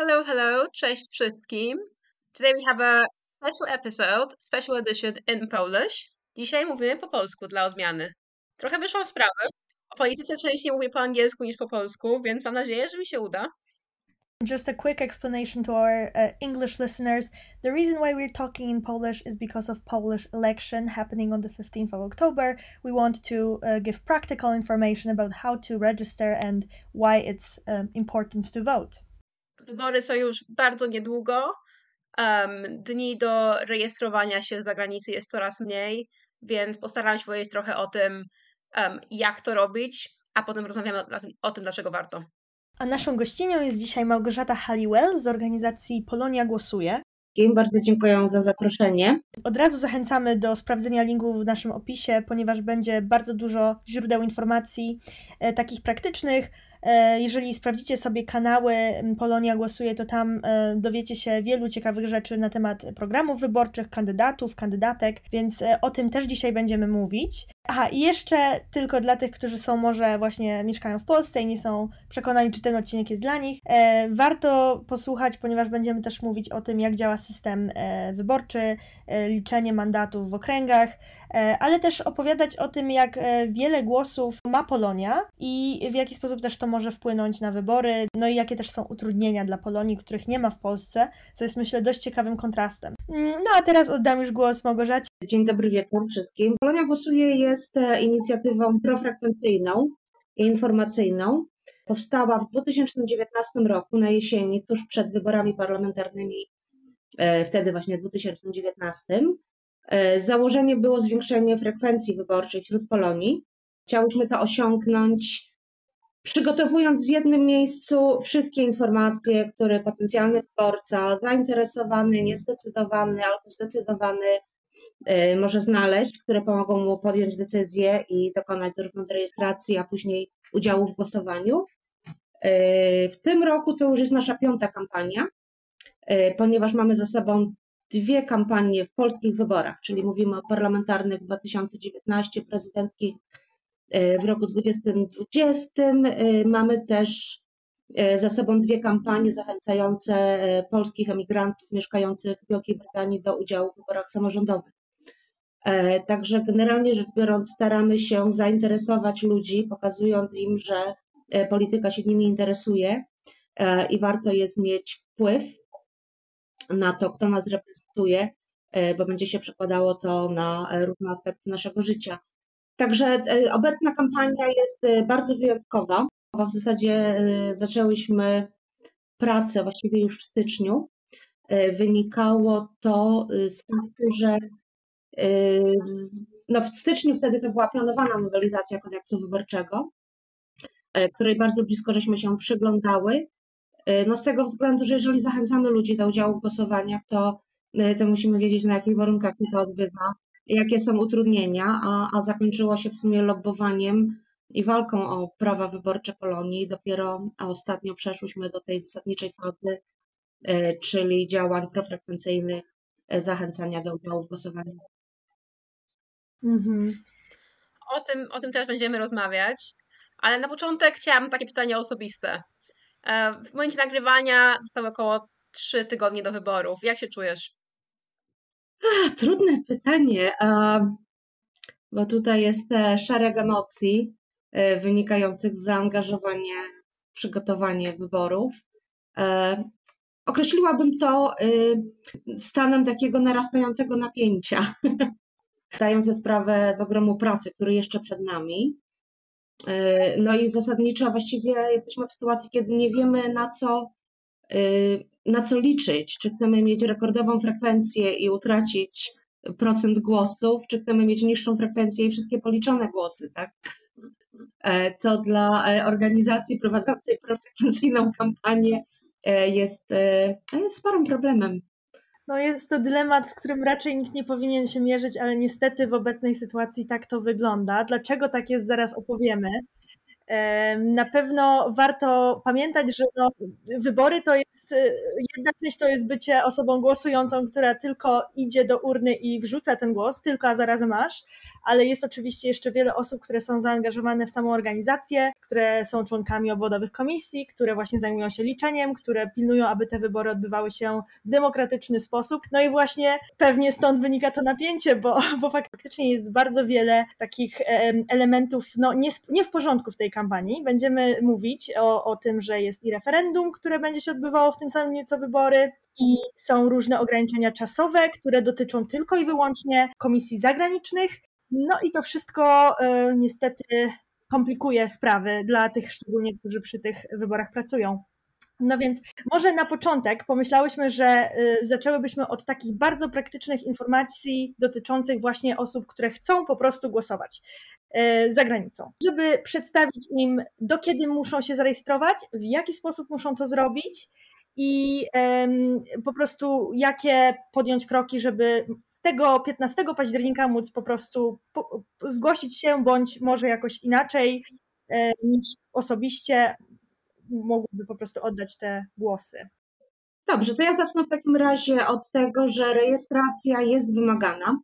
Hello, hello, cześć wszystkim. Today we have a special episode, special edition in Polish. Dzisiaj mówimy po polsku dla odmiany. Trochę wyszłam sprawy. O polityce częściej mówię po angielsku niż po polsku, więc mam nadzieję, że mi się uda. Just a quick explanation to our uh, English listeners. The reason why we're talking in Polish is because of Polish election happening on the 15th of October. We want to uh, give practical information about how to register and why it's um, important to vote. Wybory są już bardzo niedługo. Um, dni do rejestrowania się z zagranicy jest coraz mniej, więc postaram się powiedzieć trochę o tym, um, jak to robić, a potem rozmawiamy o, o tym, dlaczego warto. A naszą gościnią jest dzisiaj Małgorzata Halliwell z organizacji Polonia Głosuje. Bardzo dziękuję za zaproszenie. Od razu zachęcamy do sprawdzenia linków w naszym opisie, ponieważ będzie bardzo dużo źródeł informacji e, takich praktycznych, jeżeli sprawdzicie sobie kanały Polonia Głosuje, to tam e, dowiecie się wielu ciekawych rzeczy na temat programów wyborczych, kandydatów, kandydatek, więc e, o tym też dzisiaj będziemy mówić. Aha, i jeszcze tylko dla tych, którzy są może właśnie mieszkają w Polsce i nie są przekonani, czy ten odcinek jest dla nich, e, warto posłuchać, ponieważ będziemy też mówić o tym, jak działa system e, wyborczy, e, liczenie mandatów w okręgach, ale też opowiadać o tym, jak wiele głosów ma Polonia i w jaki sposób też to może wpłynąć na wybory, no i jakie też są utrudnienia dla Polonii, których nie ma w Polsce, co jest myślę dość ciekawym kontrastem. Mm, no a teraz oddam już głos Małgorzacie. Dzień dobry wieczór wszystkim. Polonia Głosuje jest e, inicjatywą profrekwencyjną i informacyjną. Powstała w 2019 roku na jesieni, tuż przed wyborami parlamentarnymi, e, wtedy właśnie w 2019. E, założenie było zwiększenie frekwencji wyborczej wśród Polonii. Chciałyśmy to osiągnąć przygotowując w jednym miejscu wszystkie informacje, które potencjalny wyborca, zainteresowany, niezdecydowany albo zdecydowany y, może znaleźć, które pomogą mu podjąć decyzję i dokonać zarówno rejestracji, a później udziału w głosowaniu. Y, w tym roku to już jest nasza piąta kampania, y, ponieważ mamy za sobą dwie kampanie w polskich wyborach, czyli mówimy o parlamentarnych 2019, prezydenckich w roku 2020 y, mamy też y, za sobą dwie kampanie zachęcające polskich emigrantów mieszkających w Wielkiej Brytanii do udziału w wyborach samorządowych. E, także generalnie rzecz biorąc, staramy się zainteresować ludzi, pokazując im, że e, polityka się nimi interesuje e, i warto jest mieć wpływ na to, kto nas reprezentuje, bo będzie się przekładało to na różne aspekty naszego życia. Także e, obecna kampania jest e, bardzo wyjątkowa. W zasadzie e, zaczęłyśmy pracę właściwie już w styczniu. Wynikało to z faktu, że no w styczniu wtedy to była planowana nowelizacja kodeksu wyborczego, której bardzo blisko żeśmy się przyglądały. No z tego względu, że jeżeli zachęcamy ludzi do udziału w głosowaniach, to, to musimy wiedzieć, na jakich warunkach się to odbywa, jakie są utrudnienia, a, a zakończyło się w sumie lobbowaniem i walką o prawa wyborcze Polonii. Dopiero ostatnio przeszłyśmy do tej zasadniczej fazy, e, czyli działań profrekwencyjnych, e, zachęcania do udziału w głosowaniu. Mhm. O, tym, o tym też będziemy rozmawiać, ale na początek chciałam takie pytanie osobiste. E, w momencie nagrywania zostało około trzy tygodnie do wyborów. Jak się czujesz? Trudne pytanie, bo tutaj jest e, szereg emocji e, wynikających z zaangażowania w przygotowanie wyborów. E, określiłabym to stanem takiego narastającego napięcia, zdając sobie sprawę z ogromu pracy, który jeszcze przed nami. No i zasadniczo właściwie jesteśmy w sytuacji, kiedy nie wiemy na co na co liczyć, czy chcemy mieć rekordową frekwencję i utracić procent głosów, czy chcemy mieć niższą frekwencję i wszystkie policzone głosy, tak? E, co dla e, organizacji prowadzącej profrekwencyjną kampanię e, jest, jest sporym problemem. No jest to dylemat, z którym raczej nikt nie powinien się mierzyć, ale niestety w obecnej sytuacji tak to wygląda. Dlaczego tak jest, zaraz opowiemy. Na pewno warto pamiętać, że no, wybory to jest, e, jedna część to jest bycie osobą głosującą, która tylko idzie do urny i wrzuca ten głos, tylko a zarazem masz, ale jest oczywiście jeszcze wiele osób, które są zaangażowane w samą organizację, które są członkami obwodowych komisji, które właśnie zajmują się liczeniem, które pilnują, aby te wybory odbywały się w demokratyczny sposób. No i właśnie pewnie stąd wynika to napięcie, bo, bo faktycznie jest bardzo wiele takich elementów no, nie, nie w porządku w tej kampanii. Będziemy mówić o, o tym, że jest i referendum, które będzie się odbywało w tym samym dniu co wybory, i są różne ograniczenia czasowe, które dotyczą tylko i wyłącznie komisji zagranicznych. No i to wszystko y, niestety komplikuje sprawy dla tych szczególnie, którzy przy tych wyborach pracują. No więc może na początek pomyślałyśmy, że y, zaczęłybyśmy od takich bardzo praktycznych informacji dotyczących właśnie osób, które chcą po prostu głosować za granicą. Żeby przedstawić im, do kiedy muszą się zarejestrować, w jaki sposób muszą to zrobić i po prostu jakie podjąć kroki, żeby tego 15 października móc po prostu zgłosić się, bądź może jakoś inaczej e, niż osobiście mogłyby po prostu oddać te głosy. Dobrze, to ja zacznę w takim razie od tego, że rejestracja jest wymagana.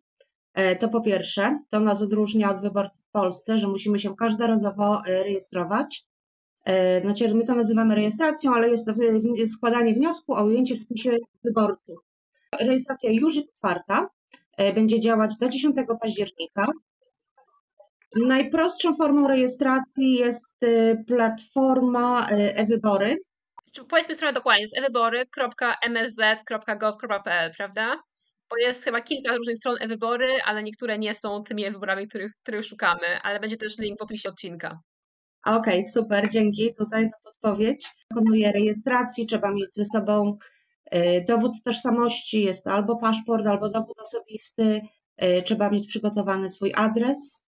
E, to po pierwsze, to nas odróżnia od wyborców w Polsce, że musimy się każdorazowo e, rejestrować. Znaczy, my to nazywamy rejestracją, ale jest to składanie wniosku o ujęcie w spisie wyborców. Rejestracja już jest otwarta, będzie działać do 10 października. Najprostszą formą rejestracji jest platforma e-wybory. Powiedzmy stronę dokładnie, jest e-wybory.msz.gov.pl, prawda? Bo jest chyba kilka różnych stron e-wybory, ale niektóre nie są tymi e-wyborami, których, których szukamy, ale będzie też link w opisie odcinka. Okej, okay, super, dzięki tutaj za podpowiedź. Dokonuję rejestracji, trzeba mieć ze sobą y, dowód tożsamości, jest to albo paszport, albo dowód osobisty, trzeba mieć przygotowany swój adres,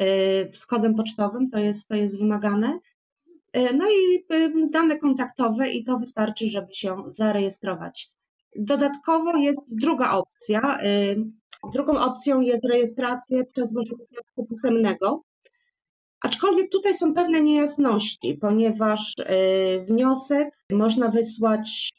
Y, z kodem pocztowym, to jest, to jest wymagane. Y, no i y, dane kontaktowe i to wystarczy, żeby się zarejestrować. Dodatkowo jest druga opcja. Drugą opcją jest rejestracja przez wniosku pisemnego. Aczkolwiek tutaj są pewne niejasności, ponieważ wniosek można wysłać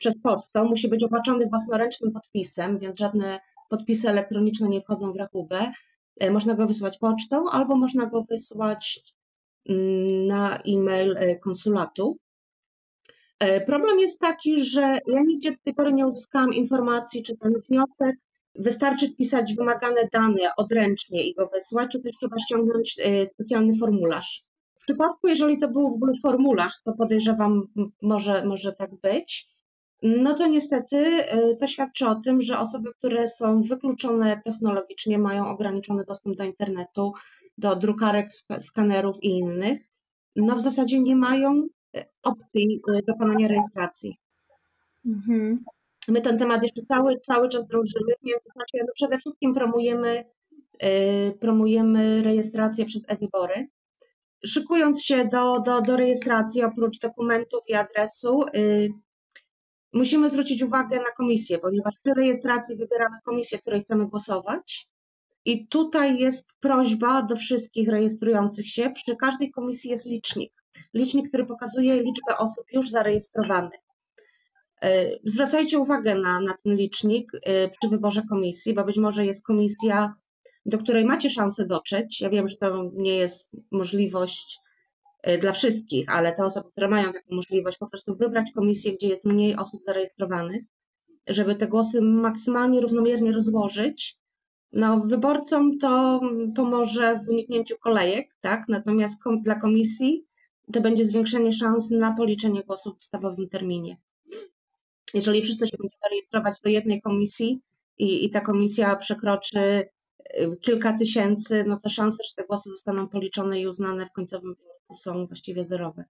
przez pocztę, musi być opatrzony własnoręcznym podpisem, więc żadne podpisy elektroniczne nie wchodzą w rachubę. E, można go wysłać pocztą albo można go wysłać mm, na e-mail konsulatu. E, problem jest taki, że ja nigdzie do tej pory nie uzyskałam informacji, czy ten wniosek wystarczy wpisać wymagane dane odręcznie i go wysłać, czy też trzeba ściągnąć specjalny formularz. W przypadku, jeżeli to byłby formularz, to podejrzewam, może, może tak być, no to niestety y, to świadczy o tym, że osoby, które są wykluczone technologicznie, mają ograniczony dostęp do internetu, do drukarek, skanerów i innych, no w zasadzie nie mają opcji y, dokonania rejestracji. Mhm. My ten temat jeszcze cały, cały czas drążymy. W międzyczasie no przede wszystkim promujemy, promujemy rejestrację przez e-wybory. Szykując się do, do, do rejestracji, oprócz dokumentów i adresu, Musimy zwrócić uwagę na komisję, ponieważ przy rejestracji wybieramy komisję, w której chcemy głosować. I tutaj jest prośba do wszystkich rejestrujących się. Przy każdej komisji jest licznik. Licznik, który pokazuje liczbę osób już zarejestrowanych. E, zwracajcie uwagę na, na ten licznik e, przy wyborze komisji, bo być może jest komisja, do której macie szansę dotrzeć. Ja wiem, że to nie jest możliwość Y, dla wszystkich, ale te osoby, które mają taką możliwość, po prostu wybrać komisję, gdzie jest mniej osób zarejestrowanych, żeby te głosy maksymalnie równomiernie rozłożyć. No, wyborcom to pomoże w uniknięciu kolejek, tak? Natomiast kom dla komisji to będzie zwiększenie szans na policzenie głosów w ustawowym terminie. Jeżeli wszyscy się będą rejestrować do jednej komisji i, i ta komisja przekroczy y, kilka tysięcy, no to szanse, że te głosy zostaną policzone i uznane w końcowym wyniku są właściwie zerowe.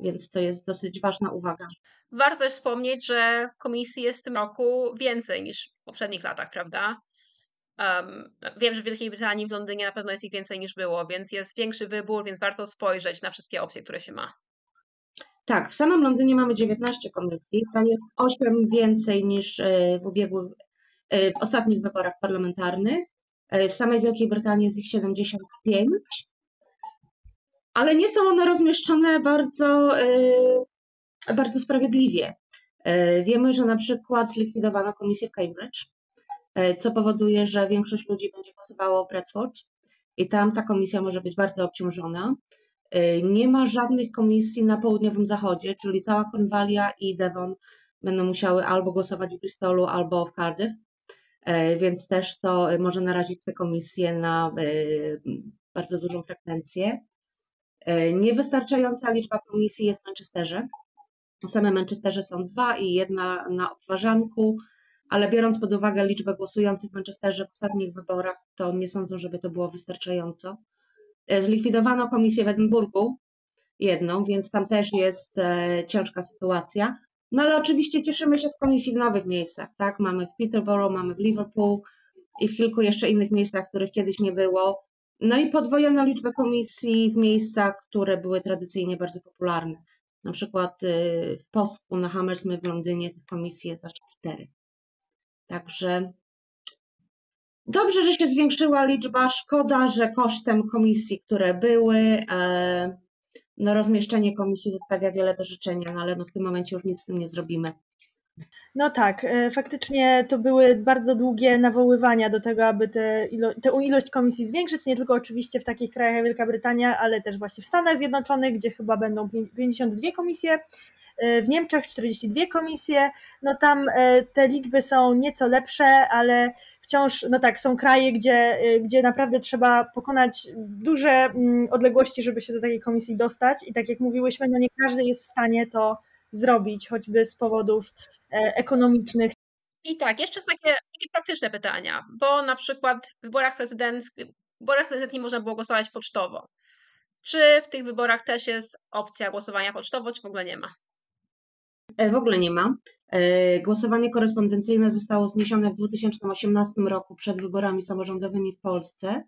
Więc to jest dosyć ważna uwaga. Warto też wspomnieć, że komisji jest w tym roku więcej niż w poprzednich latach, prawda? Um, wiem, że w Wielkiej Brytanii, w Londynie na pewno jest ich więcej niż było, więc jest większy wybór, więc warto spojrzeć na wszystkie opcje, które się ma. Tak, w samym Londynie mamy 19 komisji, to jest 8 więcej niż e, w ubiegłych, e, w ostatnich wyborach parlamentarnych. E, w samej Wielkiej Brytanii jest ich 75 ale nie są one rozmieszczone bardzo, bardzo sprawiedliwie. Wiemy, że na przykład zlikwidowano komisję Cambridge, co powoduje, że większość ludzi będzie głosowało Bradford i tam ta komisja może być bardzo obciążona. Nie ma żadnych komisji na południowym zachodzie, czyli cała Konwalia i Devon będą musiały albo głosować w Bristolu, albo w Cardiff, e, więc też to może narazić te komisje na e, bardzo dużą frekwencję. E, niewystarczająca liczba komisji jest w Manchesterze. Same Manchesterze są dwa i jedna na obważanku, ale biorąc pod uwagę liczbę głosujących w Manchesterze w ostatnich wyborach, to nie sądzę, żeby to było wystarczająco. Zlikwidowano komisję w Edynburgu, jedną, więc tam też jest ciężka sytuacja. No ale oczywiście cieszymy się z komisji w nowych miejscach, tak? Mamy w Peterborough, mamy w Liverpool i w kilku jeszcze innych miejscach, których kiedyś nie było. No i podwojono liczbę komisji w miejscach, które były tradycyjnie bardzo popularne. Na przykład y, w Posku na Hammersmith w Londynie tych komisji jest aż cztery. Także dobrze, że się zwiększyła liczba. Szkoda, że kosztem komisji, które były, e, no, rozmieszczenie komisji zostawia wiele do życzenia, no, ale no, w tym momencie już nic z tym nie zrobimy. No tak, e, faktycznie to były bardzo długie nawoływania do tego, aby tę ilo ilość komisji zwiększyć, nie tylko oczywiście w takich krajach jak Wielka Brytania, ale też właśnie w Stanach Zjednoczonych, gdzie chyba będą 52 komisje, w Niemczech 42 komisje, no tam e, te liczby są nieco lepsze, ale wciąż, no tak, są kraje, gdzie, gdzie naprawdę trzeba pokonać duże mm, odległości, żeby się do takiej komisji dostać i tak jak mówiłyśmy, no nie każdy jest w stanie to zrobić, choćby z powodów e, ekonomicznych. I tak, jeszcze takie, takie praktyczne pytania, bo na przykład w wyborach prezydenckich, w wyborach prezydenckich można było głosować pocztowo. Czy w tych wyborach też jest opcja głosowania pocztowo, czy w ogóle nie ma? E, w ogóle nie ma. E, głosowanie korespondencyjne zostało zniesione w 2018 roku przed wyborami samorządowymi w Polsce,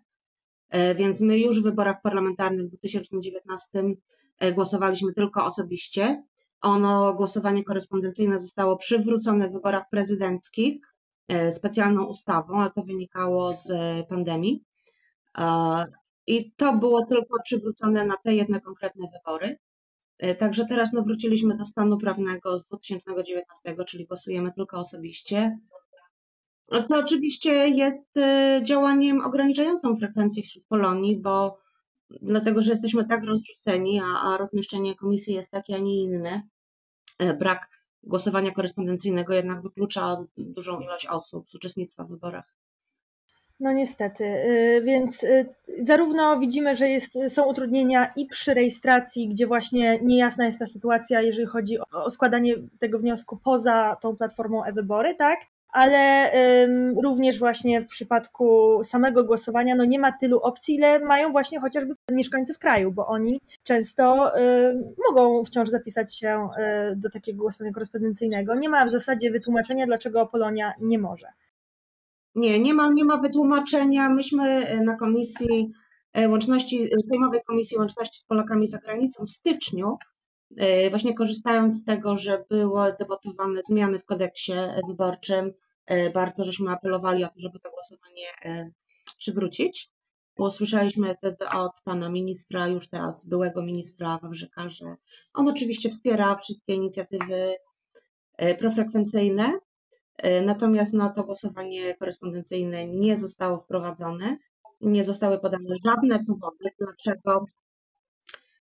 więc my już w wyborach parlamentarnych w 2019 głosowaliśmy tylko osobiście. Ono, głosowanie korespondencyjne zostało przywrócone w wyborach prezydenckich e, specjalną ustawą, ale to wynikało z pandemii. E, I to było tylko przywrócone na te jedne konkretne wybory. E, także teraz no, wróciliśmy do stanu prawnego z 2019, czyli głosujemy tylko osobiście. Co oczywiście jest działaniem ograniczającą frekwencję wśród Polonii, bo dlatego, że jesteśmy tak rozrzuceni, a, a rozmieszczenie komisji jest takie, a nie inne. E, brak głosowania korespondencyjnego jednak wyklucza dużą ilość osób z uczestnictwa w wyborach. No niestety, y, więc y, zarówno widzimy, że jest, są utrudnienia i przy rejestracji, gdzie właśnie niejasna jest ta sytuacja, jeżeli chodzi o składanie tego wniosku poza tą platformą e-wybory, tak? ale również właśnie w przypadku samego głosowania no nie ma tylu opcji, ile mają właśnie chociażby mieszkańcy w kraju, bo oni często mogą wciąż zapisać się y, do takiego głosowania korespondencyjnego. Nie ma w zasadzie wytłumaczenia, dlaczego Polonia nie może. Nie, nie ma, nie ma wytłumaczenia. Myśmy y, na komisji y, łączności, Sejmowej Komisji Łączności z Polakami za granicą w styczniu E, właśnie korzystając z tego, że były debatowane zmiany w kodeksie wyborczym, e, bardzo żeśmy apelowali o to, żeby to głosowanie e, przywrócić. Usłyszeliśmy wtedy od pana ministra, już teraz byłego ministra Wawrzyka, że on oczywiście wspiera wszystkie inicjatywy profrekwencyjne, natomiast no, to głosowanie korespondencyjne nie zostało wprowadzone. Nie zostały podane żadne powody, dlaczego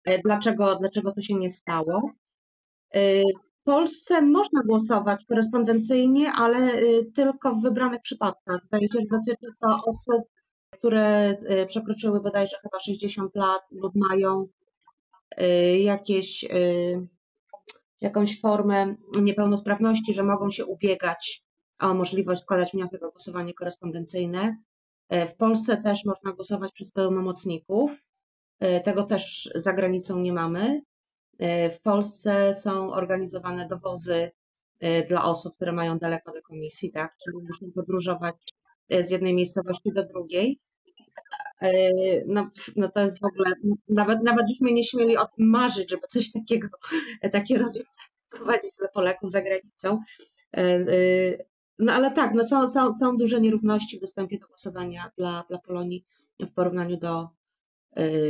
E, dlaczego, dlaczego to się nie stało. E, w Polsce można głosować korespondencyjnie, ale e, tylko w wybranych przypadkach. Że dotyczy to osób, które przekroczyły bodajże chyba 60 lat lub mają jakieś, jakąś formę niepełnosprawności, że mogą się ubiegać o możliwość składać wniosek o głosowanie korespondencyjne. W Polsce też można głosować przez pełnomocników. E, tego też za granicą nie mamy. E, w Polsce są organizowane dowozy e, dla osób, które mają daleko do komisji, tak? Czyli muszą podróżować z jednej miejscowości do drugiej. No, no to jest w ogóle, nawet, nawet byśmy nie śmieli o tym marzyć, żeby coś takiego, takie rozwiązanie prowadzić dla Polaków za granicą. No ale tak, no są, są, są duże nierówności w dostępie do głosowania dla, dla Polonii w porównaniu do,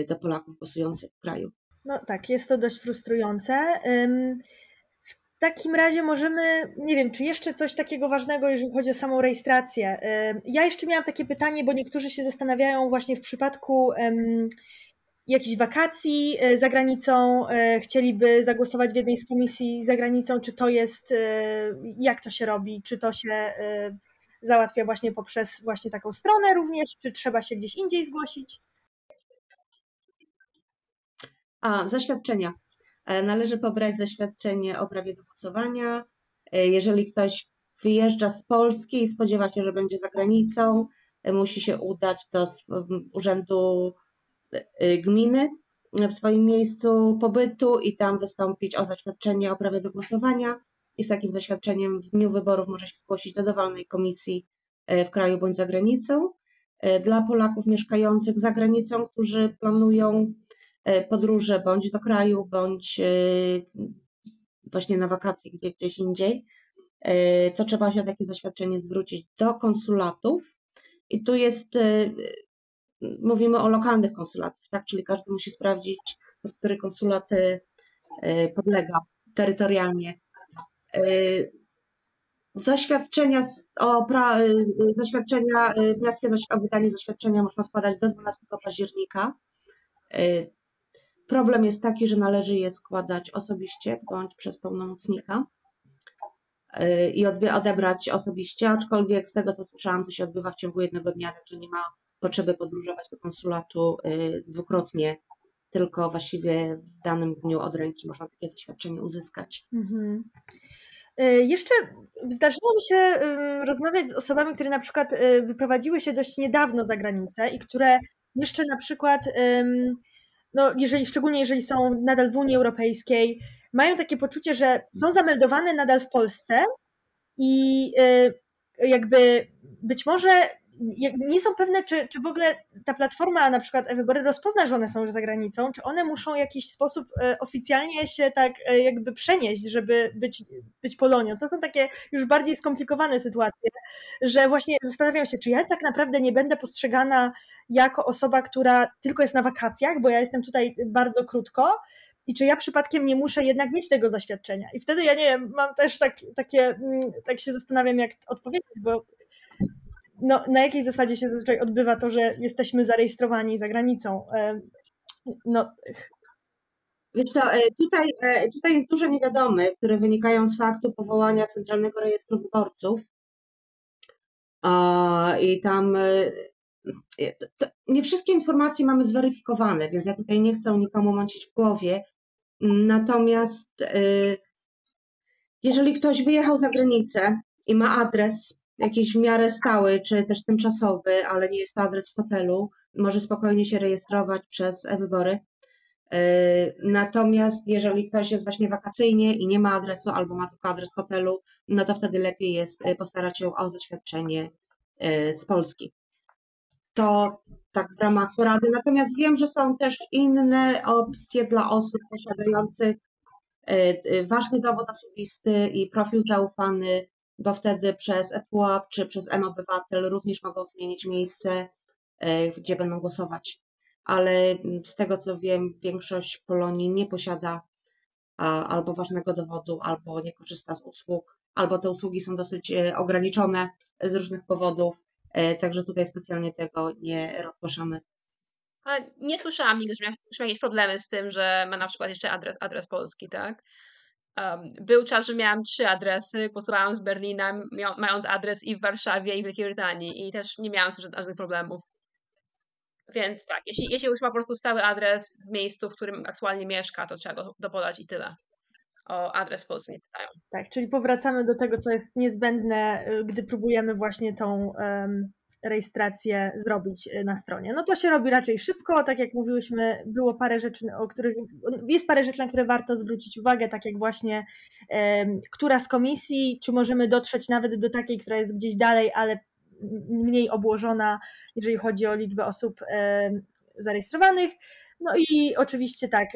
do Polaków głosujących w kraju. No tak, jest to dość frustrujące. W takim razie możemy, nie wiem, czy jeszcze coś takiego ważnego, jeżeli chodzi o samą rejestrację. Ja jeszcze miałam takie pytanie, bo niektórzy się zastanawiają właśnie w przypadku jakichś wakacji e, za granicą, e, chcieliby zagłosować w jednej z komisji za granicą, czy to jest, e, jak to się robi, czy to się załatwia właśnie poprzez właśnie taką stronę również, czy trzeba się gdzieś indziej zgłosić? A, zaświadczenia. Należy pobrać zaświadczenie o prawie do głosowania. Jeżeli ktoś wyjeżdża z Polski i spodziewa się, że będzie za granicą, musi się udać do urzędu gminy w swoim miejscu pobytu i tam wystąpić o zaświadczenie o prawie do głosowania i z takim zaświadczeniem w dniu wyborów może się zgłosić do dowolnej komisji y, w kraju bądź za granicą. Y, dla Polaków mieszkających za granicą, którzy planują podróże bądź do kraju, bądź właśnie na wakacje gdzie, gdzieś indziej, to trzeba się takie zaświadczenie zwrócić do konsulatów. I tu jest mówimy o lokalnych konsulatach, tak? Czyli każdy musi sprawdzić, pod który konsulat y, podlega terytorialnie. Y, zaświadczenia o pra, y, zaświadczenia, wnioski o wydanie zaświadczenia można składać do 12 października. Problem jest taki, że należy je składać osobiście bądź przez pełnomocnika i odebrać osobiście, aczkolwiek z tego co słyszałam, to się odbywa w ciągu jednego dnia, także nie ma potrzeby podróżować do konsulatu y, dwukrotnie, tylko właściwie w danym dniu od ręki można takie zaświadczenie uzyskać. Mhm. Y, jeszcze zdarzyło mi się rozmawiać z osobami, które na przykład y, wyprowadziły się dość niedawno za granicę i które jeszcze na przykład, no jeżeli, szczególnie jeżeli są nadal w Unii Europejskiej, mają takie poczucie, że są zameldowane nadal w Polsce i jakby być może nie są pewne, czy, czy w ogóle ta platforma, na przykład wybory rozpozna, że one są już za granicą, czy one muszą w jakiś sposób e, oficjalnie się tak e, jakby przenieść, żeby być, być Polonią. To są takie już bardziej skomplikowane sytuacje, że właśnie zastanawiam się, czy ja tak naprawdę nie będę postrzegana jako osoba, która tylko jest na wakacjach, bo ja jestem tutaj bardzo krótko, i czy ja przypadkiem nie muszę jednak mieć tego zaświadczenia. I wtedy ja nie wiem, mam też tak, takie, mm, tak się zastanawiam, jak odpowiedzieć, bo no, na jakiej zasadzie się zazwyczaj odbywa to, że jesteśmy zarejestrowani za granicą? E, no. Wiesz to, e, tutaj, e, tutaj jest dużo niewiadomych, które wynikają z faktu powołania Centralnego Rejestru Wyborców. I tam nie wszystkie informacje mamy zweryfikowane, więc ja tutaj nie chcę nikomu mącić w głowie. Natomiast jeżeli ktoś wyjechał za granicę i ma adres jakiś w miarę stały, czy też tymczasowy, ale nie jest to adres hotelu, może spokojnie się rejestrować przez e-wybory. E, natomiast jeżeli ktoś jest właśnie wakacyjnie i nie ma adresu albo ma tylko adres hotelu, no to wtedy lepiej jest e, postarać się o zaświadczenie e, z Polski. To tak w ramach porady. Natomiast wiem, że są też inne opcje dla osób posiadających ważny dowód osobisty i profil zaufany bo wtedy przez ePUAP czy przez M-Obywatel również mogą zmienić miejsce, e, gdzie będą głosować. Ale z tego co wiem, większość Polonii nie posiada albo ważnego dowodu, albo nie korzysta z usług, albo te usługi są dosyć e, ograniczone z różnych powodów, e, także tutaj specjalnie tego nie rozgłaszamy. A nie słyszałam nigdy, że miał, jakieś problemy z tym, że ma na przykład jeszcze adres, adres polski, tak? Um, był czas, że miałam trzy adresy, głosowałam z Berlina, mając adres i w Warszawie, i w Wielkiej Brytanii i też nie miałam żadnych problemów. Więc tak, jeśli, jeśli ma po prostu stały adres w miejscu, w którym aktualnie mieszka, to trzeba go dopodać i tyle. O adres w Polsce nie pytają. Tak, czyli powracamy do tego, co jest niezbędne, y, gdy próbujemy właśnie tą um, rejestrację zrobić y, na stronie. No to się robi raczej szybko, tak jak mówiłyśmy, było parę rzeczy, o których, jest parę rzeczy, na które warto zwrócić uwagę, tak jak właśnie która z komisji, czy możemy dotrzeć nawet do takiej, która jest gdzieś dalej, ale mniej obłożona, jeżeli chodzi o liczbę osób zarejestrowanych. No i oczywiście tak,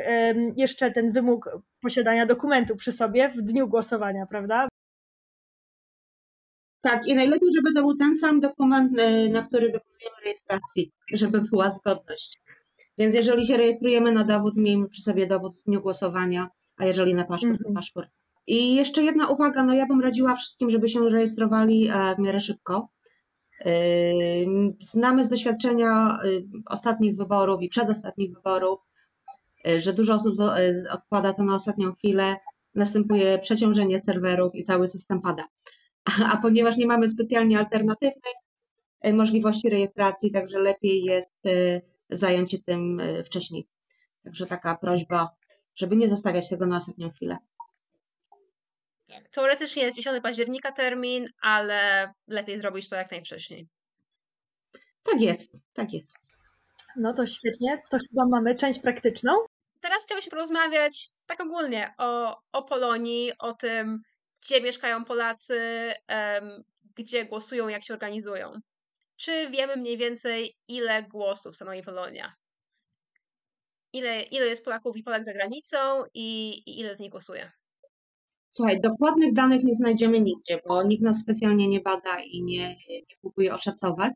jeszcze ten wymóg posiadania dokumentu przy sobie w dniu głosowania, prawda? Tak, i najlepiej, żeby to był ten sam dokument, e, na który dokonujemy rejestracji, żeby była zgodność. Więc jeżeli się rejestrujemy na dowód, miejmy przy sobie dowód w dniu głosowania, a jeżeli na paszport, to Mhm. paszport. I jeszcze jedna uwaga, no ja bym radziła wszystkim, żeby się rejestrowali e, w miarę szybko. Ym, Znamy z doświadczenia y, ostatnich wyborów i przedostatnich wyborów, y, że dużo osób y, z- odkłada to na ostatnią chwilę, następuje przeciążenie serwerów i cały system pada. A ponieważ nie mamy specjalnie alternatywnych y, możliwości rejestracji, także lepiej jest y, zająć się tym y, wcześniej. Także taka prośba, żeby nie zostawiać tego na ostatnią chwilę. Tak. Teoretycznie jest 10 października termin, ale lepiej zrobić to jak najwcześniej. Tak jest, tak jest. No to świetnie, to chyba mamy część praktyczną. Teraz chciałabym porozmawiać tak ogólnie o, o Polonii, o tym, gdzie mieszkają Polacy, gdzie głosują, jak się organizują. Czy wiemy mniej więcej, ile głosów stanowi Polonia? Ile, ile jest Polaków i Polek za granicą i, i ile z nich głosuje? Słuchaj, dokładnych danych nie znajdziemy nigdzie, bo nikt nas specjalnie nie bada i nie, nie próbuje oszacować.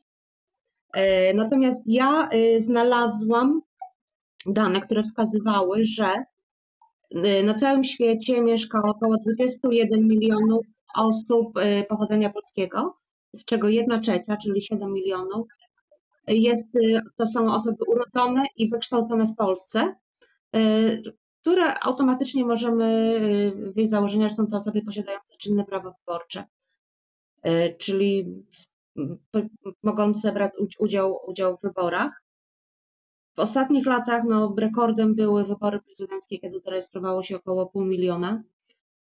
E, Natomiast ja e, znalazłam dane, które wskazywały, że na całym świecie mieszka około 21 milionów osób e, pochodzenia polskiego, z czego 1 trzecia, czyli 7 milionów, jest, e, to są osoby urodzone i wykształcone w Polsce, które automatycznie możemy wyjść z założenia, że są to osoby posiadające czynne prawo wyborcze, czyli mogące brać udz- udział, udział w wyborach. W ostatnich latach no, rekordem były wybory prezydenckie, kiedy zarejestrowało się około pół miliona.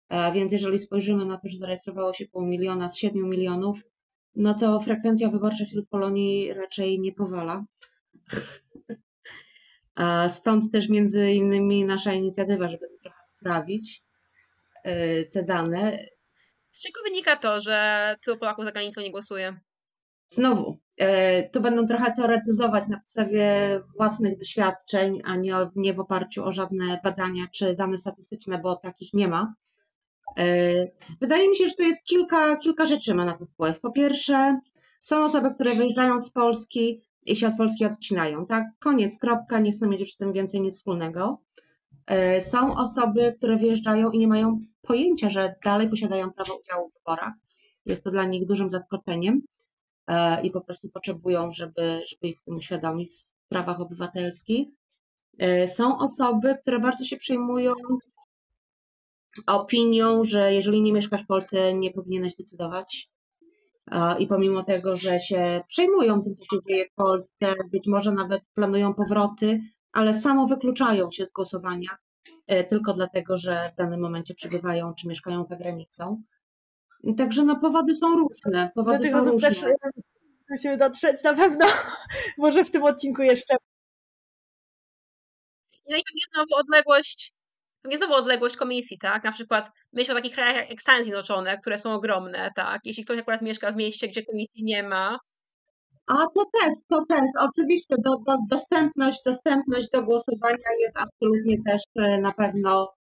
E, Więc jeżeli spojrzymy na to, że zarejestrowało się pół miliona z 7 milionów, no to frekwencja wyborcza wśród Polonii raczej nie powala. A Stąd też między innymi nasza inicjatywa, żeby trochę poprawić e, te dane. Z czego wynika to, że tylu Polaków za granicą nie głosuje? Znowu, e, tu będą trochę teoretyzować na podstawie własnych doświadczeń, a nie, nie w oparciu o żadne badania czy dane statystyczne, bo takich nie ma. E, Wydaje mi się, że tu jest kilka, kilka rzeczy ma na to wpływ. Po pierwsze, są osoby, które wyjeżdżają z Polski i się od Polski odcinają, tak? Koniec, kropka, nie chcą mieć już z tym więcej nic wspólnego. E, Są osoby, które wyjeżdżają i nie mają pojęcia, że dalej posiadają prawo udziału w wyborach. Jest to dla nich dużym zaskoczeniem i po prostu potrzebują, żeby, żeby ich w tym uświadomić w prawach obywatelskich. E, Są osoby, które bardzo się przejmują opinią, że jeżeli nie mieszkasz w Polsce, nie powinieneś decydować. E, I pomimo tego, że się przejmują tym, co się dzieje w Polsce, być może nawet planują powroty, ale samo wykluczają się z głosowania e, tylko dlatego, że w danym momencie przebywają czy mieszkają za granicą. Także no, powody są różne. Do Powody tych są osób różne. też e, musimy dotrzeć na pewno, może w tym odcinku jeszcze. I najpewniej znowu odległość, pewnie znowu odległość komisji, tak? Na przykład myślę o takich krajach jak Stany Zjednoczone, które są ogromne, tak? Jeśli ktoś akurat mieszka w mieście, gdzie komisji nie ma, A to też, to też. Oczywiście do, do, dostępność, dostępność do głosowania jest absolutnie też e, na pewno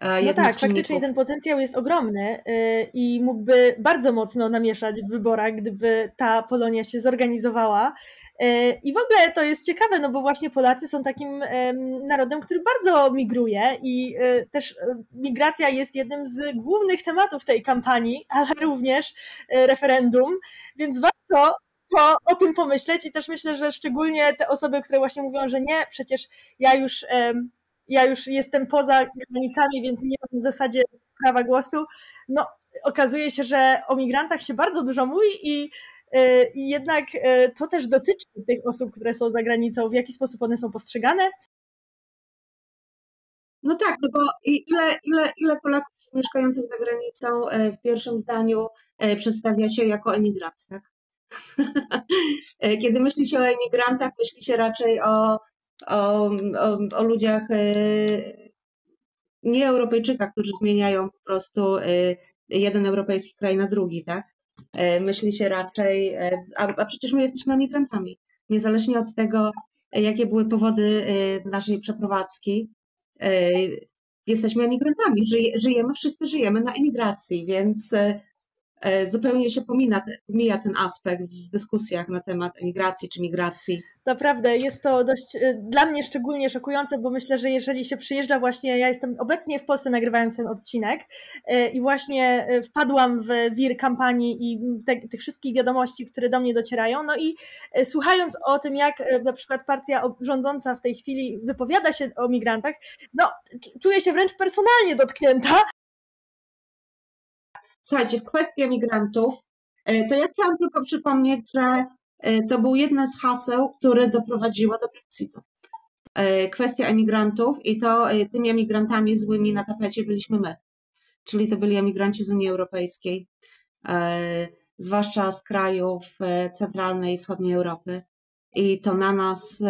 No jednym tak, faktycznie ten potencjał jest ogromny y, i mógłby bardzo mocno namieszać w wyborach, gdyby ta Polonia się zorganizowała. Y, I w ogóle to jest ciekawe, no bo właśnie Polacy są takim em, narodem, który bardzo migruje i y, też migracja jest jednym z głównych tematów tej kampanii, ale również referendum, więc warto to, o tym pomyśleć i też myślę, że szczególnie te osoby, które właśnie mówią, że nie, przecież ja już ja już jestem poza granicami, więc nie mam w zasadzie prawa głosu. No, okazuje się, że o migrantach się bardzo dużo mówi i, i jednak y, to też dotyczy tych osób, które są za granicą, w jaki sposób one są postrzegane. No tak, no bo ile, ile, ile Polaków mieszkających za granicą e, w pierwszym zdaniu e, przedstawia się jako emigrant, tak? E, Kiedy myśli się o emigrantach, myśli się raczej o, o, o, o ludziach e, nie Europejczykach, którzy zmieniają po prostu e, jeden europejski kraj na drugi, tak? E, Myśli się raczej, a, a przecież my jesteśmy emigrantami. Niezależnie od tego, jakie były powody naszej przeprowadzki, jesteśmy emigrantami. Żyje, żyjemy, wszyscy żyjemy na emigracji, więc zupełnie się pomina, pomija ten aspekt w dyskusjach na temat emigracji czy migracji. Naprawdę jest to dość e, dla mnie szczególnie szokujące, bo myślę, że jeżeli się przyjeżdża właśnie, ja jestem obecnie w Polsce nagrywając ten odcinek e, i właśnie wpadłam w wir kampanii i te, tych wszystkich wiadomości, które do mnie docierają, no i słuchając o tym, jak na przykład partia rządząca w tej chwili wypowiada się o migrantach, no czuję się wręcz personalnie dotknięta, Słuchajcie, w kwestii emigrantów, e, to ja chciałam tylko przypomnieć, że e, to był jedno z haseł, które doprowadziło do Brexitu. E, kwestia emigrantów i to tymi emigrantami złymi na tapecie byliśmy my, czyli to byli emigranci z Unii Europejskiej, zwłaszcza z krajów centralnej i wschodniej Europy. I to na nas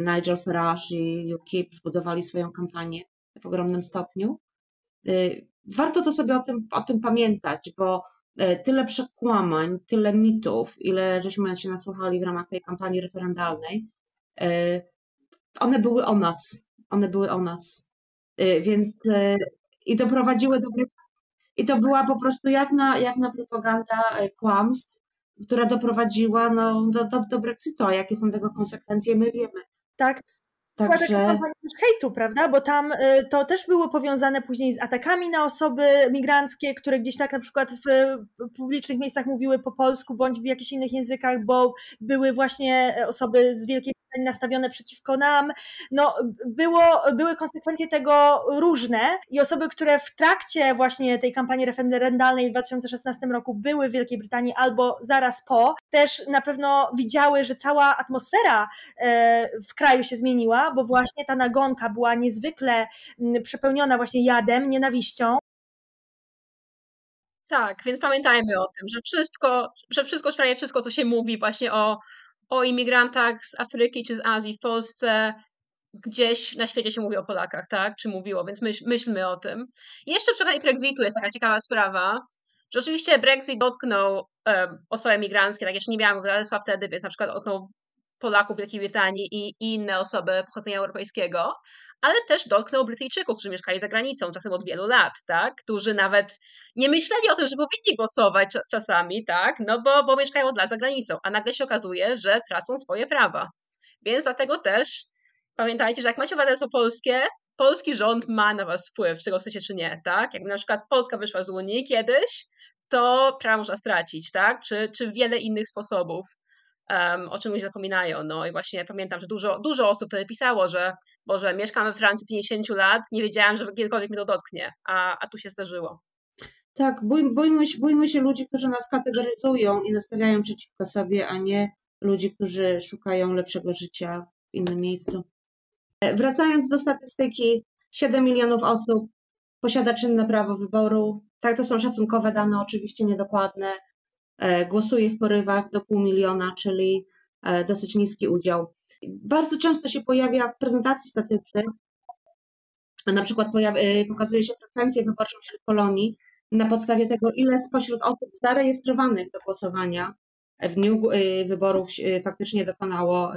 Nigel Farage i UKIP zbudowali swoją kampanię w ogromnym stopniu warto to sobie o tym, o tym pamiętać, bo e, tyle przekłamań, tyle mitów, ile żeśmy się nasłuchali w ramach tej kampanii referendalnej, e, one były o nas, one były o nas. E, więc i doprowadziły do i to była po prostu jawna, jawna propaganda kłamstw, która doprowadziła no, do, do, do Brexitu, a jakie są tego konsekwencje, my wiemy. Tak, Także... hejtu, prawda? Bo tam y, to też było powiązane później z atakami na osoby migranckie, które gdzieś tak na przykład w publicznych miejscach mówiły po polsku bądź w jakichś innych językach, bo były właśnie osoby z Wielkiej nastawione przeciwko nam. No, było, były konsekwencje tego różne i osoby, które w trakcie właśnie tej kampanii referendalnej w 2016 roku były w Wielkiej Brytanii albo zaraz po, też na pewno widziały, że cała atmosfera e, w kraju się zmieniła, bo właśnie ta nagonka była niezwykle przepełniona właśnie jadem, nienawiścią. Tak, więc pamiętajmy o tym, że wszystko, że wszystko, prawie wszystko, co się mówi właśnie o o imigrantach z Afryki czy z Azji w Polsce gdzieś na świecie się mówi o Polakach, tak? Czy mówiło, więc myśl, myślmy o tym. I jeszcze przy okazji Brexitu jest taka ciekawa sprawa, że oczywiście Brexit dotknął um, osoby migranckie, tak jeszcze nie miałam królestwa wtedy, więc na przykład dotknął Polaków w Wielkiej Brytanii i, inne osoby pochodzenia europejskiego, ale też dotknął Brytyjczyków, którzy mieszkali za granicą, czasem od wielu lat, tak? Którzy nawet nie myśleli o tym, że powinni głosować czasami, tak? No bo, bo mieszkają od lat za granicą, a nagle się okazuje, że tracą swoje prawa. Więc dlatego też pamiętajcie, że jak macie obywatelstwo polskie, polski rząd ma na was wpływ, czy go chcecie, czy nie, tak? Jakby na przykład Polska wyszła z Unii kiedyś, to prawo można stracić, tak? Czy, czy wiele innych sposobów um, o czym ludzie zapominają. No i właśnie pamiętam, że dużo, dużo osób wtedy pisało, że Boże, mieszkam we Francji 50 lat, nie wiedziałam, że kiedykolwiek mi to dotknie, a, a tu się zdarzyło. Tak, bój, bójmy, bójmy się ludzi, którzy nas kategoryzują i nastawiają przeciwko sobie, a nie ludzi, którzy szukają lepszego życia w innym miejscu. E, wracając do statystyki, 7 milionów osób posiada czynne prawo wyboru. Tak, to są szacunkowe dane, oczywiście niedokładne. E, głosuje w porywach do pół miliona, czyli e, dosyć niski udział. Bardzo często się pojawia w prezentacji statystyk, na przykład e, pokazuje się frekwencję wyborczą wśród Polonii na podstawie tego, ile spośród osób zarejestrowanych do głosowania w dniu wyborów faktycznie dokonało,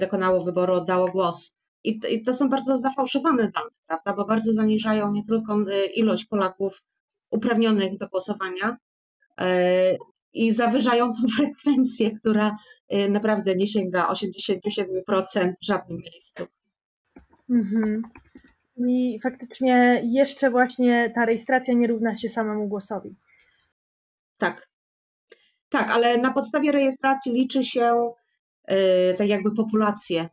dokonało wyboru, oddało głos. I to, I to są bardzo zafałszowane dane, prawda, bo bardzo zaniżają nie tylko ilość Polaków uprawnionych do głosowania, i zawyżają tą frekwencję, która e, naprawdę nie sięga 87% w żadnym miejscu. Mhm. I faktycznie jeszcze właśnie ta rejestracja nie równa się samemu głosowi. Tak. Tak, ale na podstawie rejestracji liczy się yy, tak jakby populację.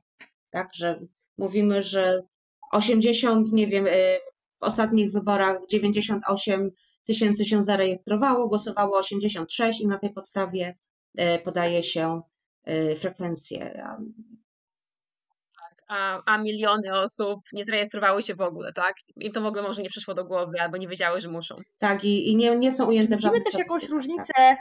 Tak, że mówimy, że 80, nie wiem, yy, w ostatnich wyborach 98 tysięcy się zarejestrowało, głosowało 86 i na tej podstawie e, podaje się e, frekwencję a, a miliony osób nie zarejestrowały się w ogóle, tak? Im to w ogóle może nie przyszło do głowy, albo nie wiedziały, że muszą. Tak, i, i nie, nie są ujęte w Widzimy też jakąś tak. różnicę. Tak.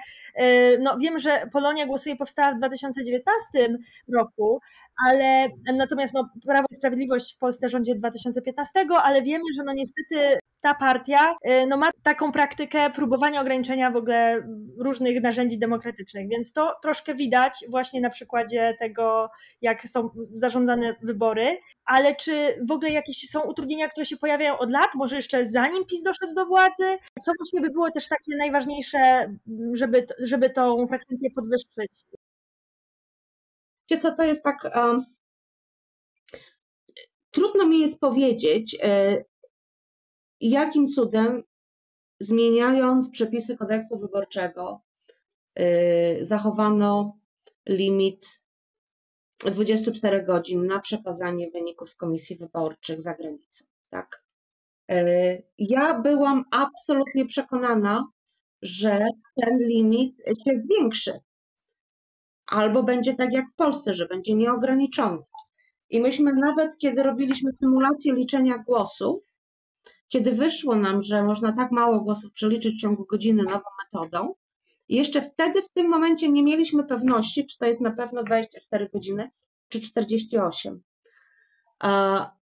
No, wiem, że Polonia głosuje powstała w 2019 roku, ale natomiast no, Prawo i Sprawiedliwość w Polsce rządzi od 2015, ale wiemy, że no niestety ta partia y, no, ma taką praktykę próbowania ograniczenia w ogóle różnych narzędzi demokratycznych, więc to troszkę widać właśnie na przykładzie tego, jak są zarządzane wybory wybory, ale czy w ogóle jakieś są utrudnienia, które się pojawiają od lat, może jeszcze zanim PiS doszedł do władzy? Co właśnie by było też takie najważniejsze, żeby, żeby tą frekwencję podwyższyć? Wiecie co, to jest tak... Um, trudno mi jest powiedzieć, e, jakim cudem zmieniając przepisy kodeksu wyborczego e, zachowano limit 24 godzin na przekazanie wyników z komisji wyborczych za granicą. Tak? E, ja byłam absolutnie przekonana, że ten limit się zwiększy. Albo będzie tak jak w Polsce, że będzie nieograniczony. I myśmy nawet, kiedy robiliśmy symulację liczenia głosów, kiedy wyszło nam, że można tak mało głosów przeliczyć w ciągu godziny nową metodą, jeszcze wtedy, w tym momencie nie mieliśmy pewności, czy to jest na pewno 24 godziny, czy 48.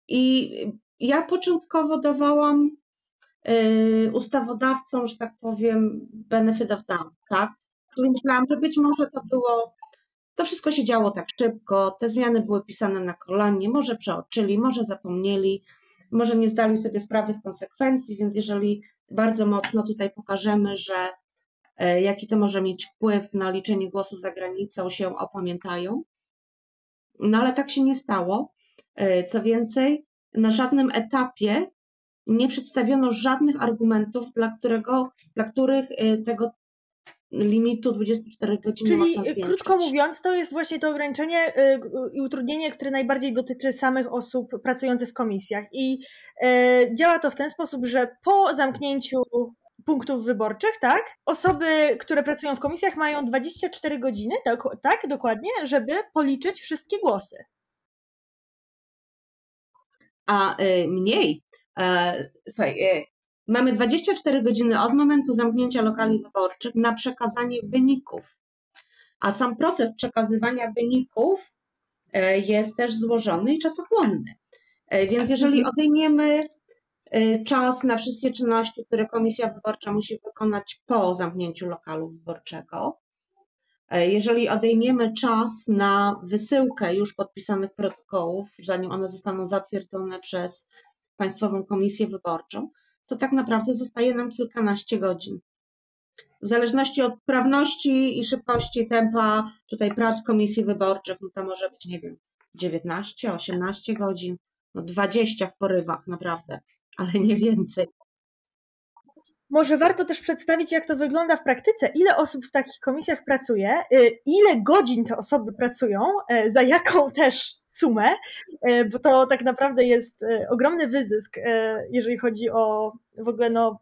I ja początkowo dawałam y, ustawodawcom, że tak powiem, benefit of doubt, tak? I myślałam, że być może to było, to wszystko się działo tak szybko, te zmiany były pisane na kolanie, może przeoczyli, może zapomnieli, może nie zdali sobie sprawy z konsekwencji, więc jeżeli bardzo mocno tutaj pokażemy, że jaki to może mieć wpływ na liczenie głosów za granicą, się opamiętają. No ale tak się nie stało. E, co więcej, na żadnym etapie nie przedstawiono żadnych argumentów, dla, którego, dla których e, tego limitu 24 godzin Czyli można zwiększyć. krótko mówiąc, to jest właśnie to ograniczenie i utrudnienie, które najbardziej dotyczy samych osób pracujących w komisjach. I działa to w ten sposób, że po zamknięciu punktów wyborczych, tak? Osoby, które pracują w komisjach mają 24 godziny, tak, tak dokładnie, żeby policzyć wszystkie głosy. A y, mniej. E, słuchaj, y, mamy 24 godziny od momentu zamknięcia lokali wyborczych na przekazanie wyników. A sam proces przekazywania wyników e, jest też złożony i czasochłonny. E, więc jeżeli mhm. odejmiemy czas na wszystkie czynności, które komisja wyborcza musi wykonać po zamknięciu lokalu wyborczego. Y, jeżeli odejmiemy czas na wysyłkę już podpisanych protokołów, zanim one zostaną zatwierdzone przez Państwową Komisję Wyborczą, to tak naprawdę zostaje nam kilkanaście godzin. W zależności od sprawności i szybkości tempa tutaj prac komisji wyborczych, no to może być, nie wiem, 19, 18 godzin, no 20 w porywach, naprawdę ale nie więcej. Może warto też przedstawić, jak to wygląda w praktyce, ile osób w takich komisjach pracuje, y, ile godzin te osoby pracują, y, za jaką też sumę, y, bo to tak naprawdę jest ogromny wyzysk, jeżeli chodzi o w ogóle no,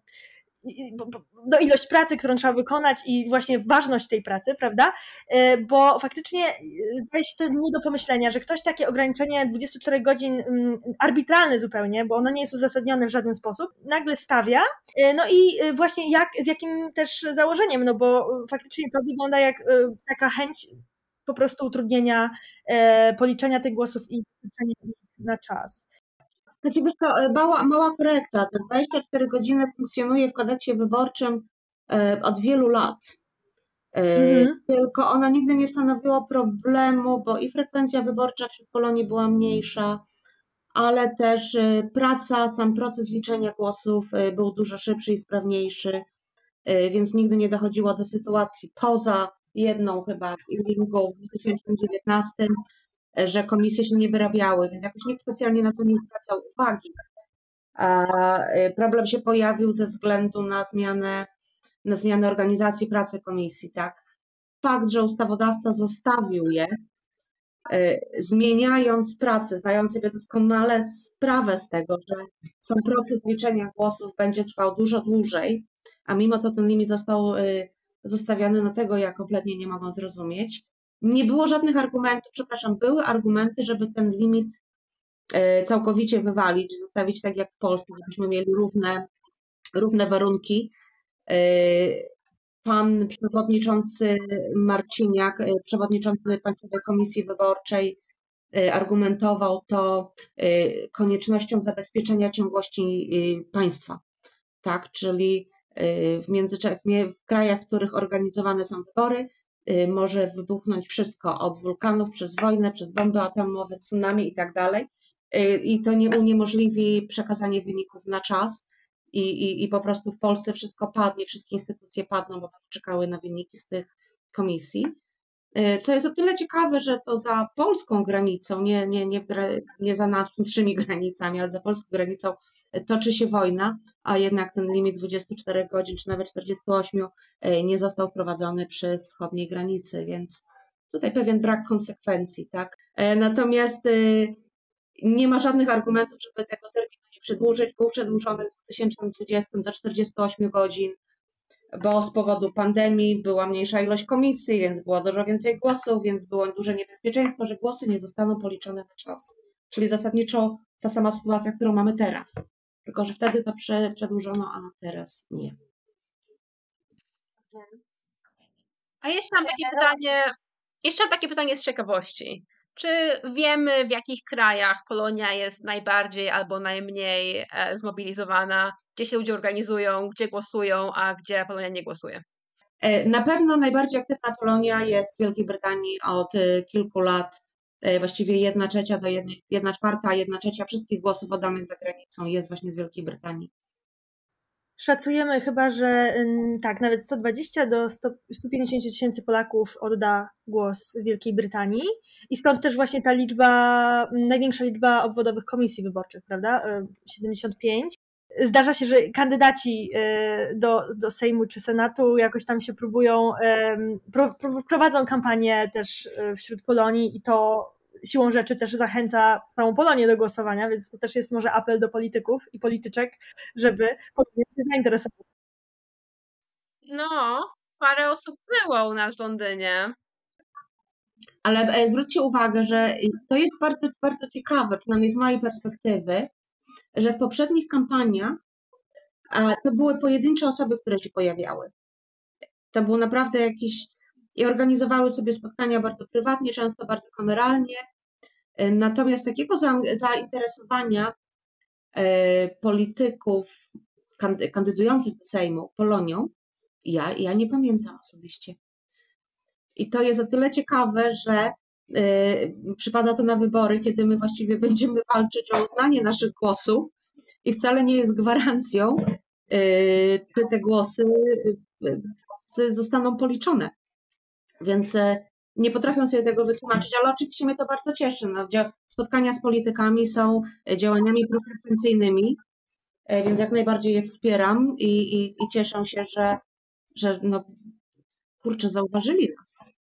no, ilość pracy, którą trzeba wykonać i właśnie ważność tej pracy, prawda? E, bo faktycznie e, zdaje się to nie do pomyślenia, że ktoś takie ograniczenie 24 godzin mm, arbitralne zupełnie, bo ono nie jest uzasadnione w żaden sposób, nagle stawia. E, no i właśnie jak, z jakim też założeniem, no bo faktycznie to wygląda jak taka chęć po prostu utrudnienia policzenia tych głosów i na czas. Znaczy, wiesz, to e, mała, mała korekta. Te 24 godziny funkcjonuje w kodeksie wyborczym e, od wielu lat. E, mhm. Tylko ona nigdy nie stanowiła problemu, bo i frekwencja wyborcza wśród Polonii była mniejsza, ale też praca, sam proces liczenia głosów był dużo szybszy i sprawniejszy, więc nigdy nie dochodziło do sytuacji poza jedną chyba w 2019, że komisje się nie wyrabiały, więc jakoś nikt specjalnie na to nie zwracał uwagi. A y, problem się pojawił ze względu na zmianę, na zmianę organizacji pracy komisji, tak? Fakt, że ustawodawca zostawił je, y, zmieniając pracę, zdając sobie doskonale sprawę z tego, że sam proces liczenia głosów będzie trwał dużo dłużej, a mimo to ten limit został y, zostawiony, no tego ja kompletnie nie mogą zrozumieć. Nie było żadnych argumentów, przepraszam, były argumenty, żeby ten limit e, całkowicie wywalić, zostawić tak jak w Polsce, żebyśmy mieli równe, równe warunki. E, pan przewodniczący Marciniak, e, przewodniczący Państwowej Komisji Wyborczej, argumentował to koniecznością zabezpieczenia ciągłości państwa. Tak, czyli w, w krajach, w których organizowane są wybory, może wybuchnąć wszystko, od wulkanów, przez wojnę, przez bomby atomowe, tsunami i tak dalej. Y, I to nie uniemożliwi przekazanie wyników na czas. I, i, I po prostu w Polsce wszystko padnie, wszystkie instytucje padną, bo czekały na wyniki z tych komisji. E, co jest o tyle ciekawe, że to za polską granicą, nie, nie, nie, nie za naszymi granicami, ale za polską granicą toczy się wojna, a jednak ten limit 24 godzin, czy nawet 48 e, nie został wprowadzony przy wschodniej granicy, więc tutaj pewien brak konsekwencji, tak. E, natomiast nie ma żadnych argumentów, żeby tego terminu nie przedłużyć. Był przedłużony w 2020 do 48 godzin bo z powodu pandemii była mniejsza ilość komisji, więc było dużo więcej głosów, więc było duże niebezpieczeństwo, że głosy nie zostaną policzone na czas. Czyli zasadniczo ta sama sytuacja, którą mamy teraz. Tylko, że wtedy to przedłużono, a teraz nie. A jeszcze mam takie pytanie, jeszcze mam takie pytanie z ciekawości. Czy wiemy, w jakich krajach Polonia jest najbardziej albo najmniej e, zmobilizowana? Gdzie się ludzie organizują, gdzie głosują, a gdzie Polonia nie głosuje? E, na pewno najbardziej aktywna Polonia jest w Wielkiej Brytanii od e, kilku lat. Właściwie jedna trzecia do jednej, jedna czwarta, jedna trzecia wszystkich głosów oddanych za granicą jest właśnie z Wielkiej Brytanii. Szacujemy chyba, że tak, nawet 120 do 100, 150 tysięcy Polaków odda głos Wielkiej Brytanii i stąd też właśnie ta liczba, największa liczba obwodowych komisji wyborczych, prawda? 75. E, Zdarza się, że kandydaci e, do, do Sejmu czy Senatu jakoś tam się próbują, prowadzą kampanię też e, wśród Polonii i to siłą rzeczy też zachęca całą Polonię do głosowania, więc to też jest może apel do polityków i polityczek, żeby się zainteresować. No, parę osób było u nas w Londynie. Ale e, zwróćcie uwagę, że to jest bardzo, bardzo ciekawe, przynajmniej z mojej perspektywy, że w poprzednich kampaniach to były pojedyncze osoby, które się pojawiały. To było naprawdę jakieś i organizowały sobie spotkania bardzo prywatnie, często bardzo kameralnie. E, natomiast takiego zainteresowania e, polityków kandydujących do Sejmu Polonią, ja, ja nie pamiętam osobiście. I to jest o tyle ciekawe, że y, przypada to na wybory, kiedy my właściwie będziemy walczyć o uznanie naszych głosów i wcale nie jest gwarancją, czy te głosy zostaną policzone. Więc nie potrafią sobie tego wytłumaczyć, ale oczywiście mnie to bardzo cieszy. No, spotkania z politykami są działaniami profesjonalnymi, więc jak najbardziej je wspieram i, i, i cieszę się, że, że no, kurczę, zauważyli nas.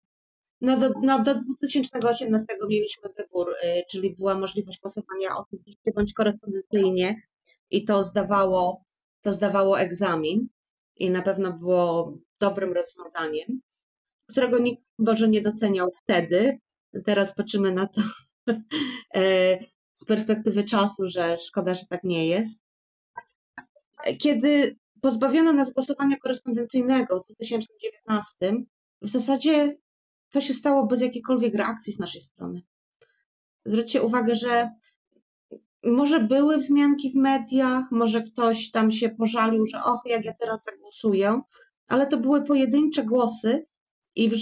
No do, no do 2018 mieliśmy wybór, y, czyli była możliwość głosowania oczywiście bądź korespondencyjnie i to zdawało, to zdawało egzamin i na pewno było dobrym rozwiązaniem, którego nikt może nie doceniał wtedy. Teraz patrzymy na to e, z perspektywy czasu, że szkoda, że tak nie jest. Kiedy pozbawiono nas głosowania korespondencyjnego w 2019, w zasadzie to się stało bez jakiejkolwiek reakcji z naszej strony. Zwróćcie uwagę, że może były wzmianki w mediach, może ktoś tam się pożalił, że och, jak ja teraz zagłosuję, ale to były pojedyncze głosy i w,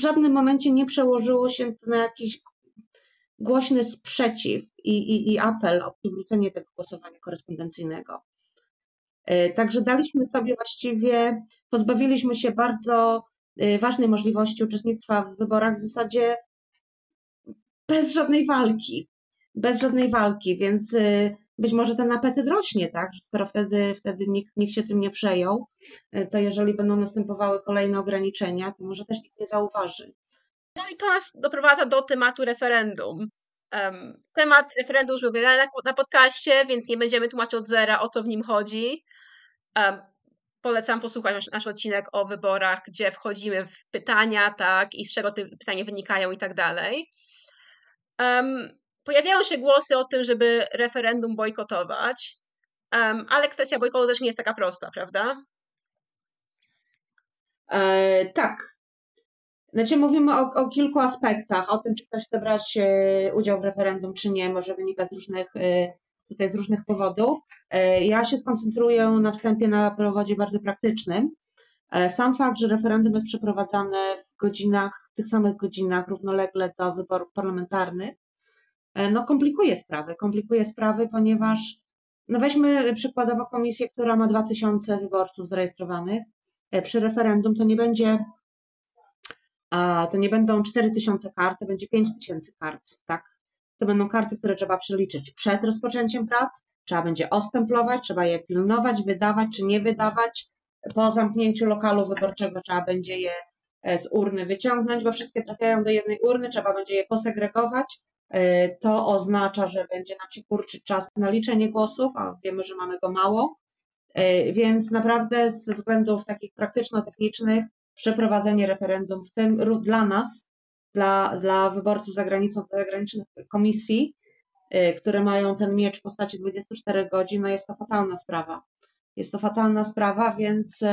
żadnym momencie nie przełożyło się to na jakiś głośny sprzeciw i, i, i apel o przywrócenie tego głosowania korespondencyjnego. E, także daliśmy sobie właściwie, pozbawiliśmy się bardzo e, ważnej możliwości uczestnictwa w wyborach w zasadzie bez żadnej walki. Bez żadnej walki, więc e, być może ten apetyt rośnie, tak? Skoro wtedy, wtedy nikt, nikt się tym nie przejął, to jeżeli będą następowały kolejne ograniczenia, to może też nikt nie zauważy. No i to nas doprowadza do tematu referendum. Um, temat referendum już był na, na podcaście, więc nie będziemy tłumaczyć od zera, o co w nim chodzi. Polecam posłuchać nasz, odcinek o wyborach, gdzie wchodzimy w pytania, tak, i z czego te pytania wynikają i tak dalej. Pojawiały się głosy o tym, żeby referendum bojkotować, um, ale kwestia bojkotu też nie jest taka prosta, prawda? E, tak, znaczy mówimy o, o, kilku aspektach, o tym, czy ktoś chce brać e, udział w referendum, czy nie, może wynika z różnych, e, tutaj z różnych powodów. E, ja się skoncentruję na wstępie na powodzie bardzo praktycznym. Sam fakt, że referendum jest przeprowadzane godzinach, w tych samych godzinach równolegle do wyborów parlamentarnych, no komplikuje sprawy. Komplikuje sprawy, ponieważ no weźmy przykładowo komisję, która ma 2000 wyborców zarejestrowanych. Przy referendum to nie będzie to nie będą 4000 kart, to będzie 5000 kart, tak? To będą karty, które trzeba przeliczyć przed rozpoczęciem prac, trzeba będzie ostemplować, trzeba je pilnować, wydawać czy nie wydawać. Po zamknięciu lokalu wyborczego trzeba będzie je e, z urny wyciągnąć, bo wszystkie trafiają do jednej urny, trzeba będzie je posegregować. E, to oznacza, że będzie nam się kurczyć czas na liczenie głosów, a wiemy, że mamy go mało. E, więc naprawdę ze względów takich praktyczno-technicznych przeprowadzenie referendum, w tym dla nas, dla, dla wyborców za granicą, zagranicznych komisji, y, które mają ten miecz w postaci 24 godzin, no jest to fatalna sprawa. Jest to fatalna sprawa, więc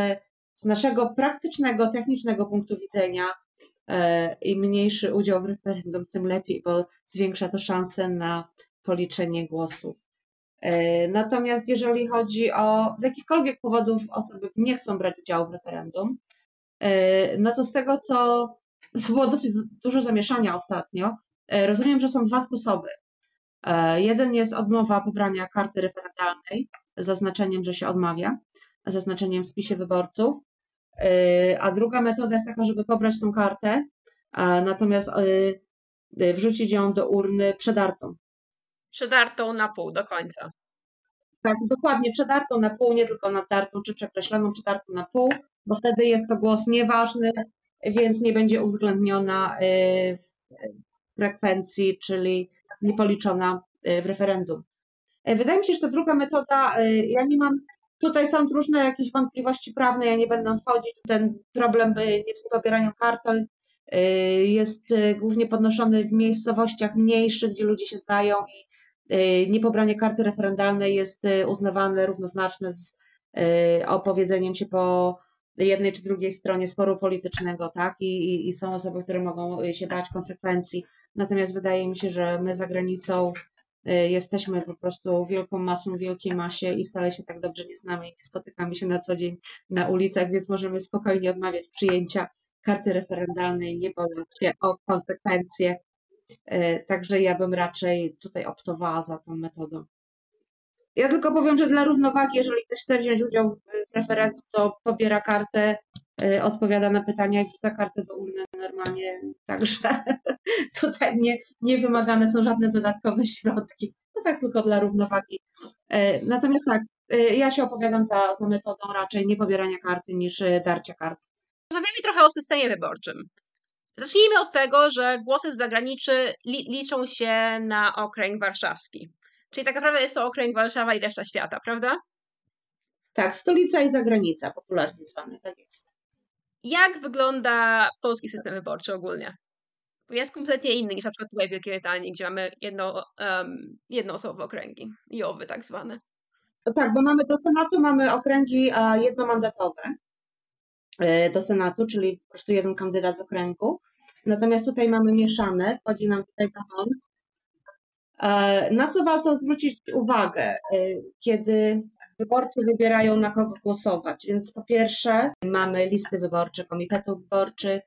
z naszego praktycznego, technicznego punktu widzenia y, im mniejszy udział w referendum, tym lepiej, bo zwiększa to szanse na policzenie głosów. Natomiast jeżeli chodzi o z jakichkolwiek powodów osoby nie chcą brać udziału w referendum, E, no to z tego, co było dosyć dużo zamieszania ostatnio, e, rozumiem, że są dwa sposoby. E, jeden jest odmowa pobrania karty referendalnej zaznaczeniem, że się odmawia, zaznaczeniem w spisie wyborców, a druga metoda jest taka, żeby pobrać tą kartę, natomiast wrzucić ją do urny przedartą. Przedartą na pół do końca. Tak, dokładnie, przedartą na pół, nie tylko nadartą czy przekreśloną, przedartą na pół, bo wtedy jest to głos nieważny, więc nie będzie uwzględniona y, w frekwencji, czyli niepoliczona y, w referendum. Y, wydaje mi się, że ta druga metoda, ja nie mam, tutaj są różne jakieś wątpliwości prawne, ja nie będę wchodzić, ten problem z niepobieraniem karton jest głównie podnoszony w miejscowościach mniejszych, gdzie ludzie się znają i niepobranie karty referendalnej jest uznawane równoznaczne z opowiedzeniem się po jednej czy drugiej stronie sporu politycznego, tak? I, i, są osoby, które mogą się bać konsekwencji. Natomiast wydaje mi się, że my za granicą y, jesteśmy po prostu wielką masą, wielkiej masie i wcale się tak dobrze nie znamy i nie spotykamy się na co dzień na ulicach, więc możemy spokojnie odmawiać przyjęcia karty referendalnej, nie bojąc się o konsekwencje. Y, także ja bym raczej tutaj optowała za tą metodą. Ja tylko powiem, że dla równowagi, jeżeli ktoś chce wziąć udział w referendum, to pobiera kartę, odpowiada na pytania i wrzuca kartę do urny normalnie. Także tutaj nie, nie wymagane są żadne dodatkowe środki. To tak tylko dla równowagi. Y, natomiast tak, y, ja się opowiadam za, za metodą raczej nie pobierania karty niż darcia kart. Rozmawiamy trochę o systemie wyborczym. Zacznijmy od tego, że głosy z zagranicy li liczą się na okręg warszawski. Czyli tak naprawdę jest to okręg Warszawa i reszta świata, prawda? Tak, stolica i zagranica, popularnie zwane, tak jest. Jak wygląda polski system wyborczy ogólnie? Jest kompletnie inny niż na przykład tutaj w Wielkiej Brytanii, gdzie mamy jedno, um, jednoosobowe okręgi, JOWy tak zwane. No tak, bo mamy do Senatu mamy okręgi jednomandatowe e, do Senatu, czyli po prostu jeden kandydat z okręgu. Natomiast tutaj mamy mieszane, wchodzi nam tutaj E, na co warto zwrócić uwagę, e, kiedy wyborcy wybierają na kogo głosować? Więc po pierwsze mamy listy wyborcze komitetów wyborczych,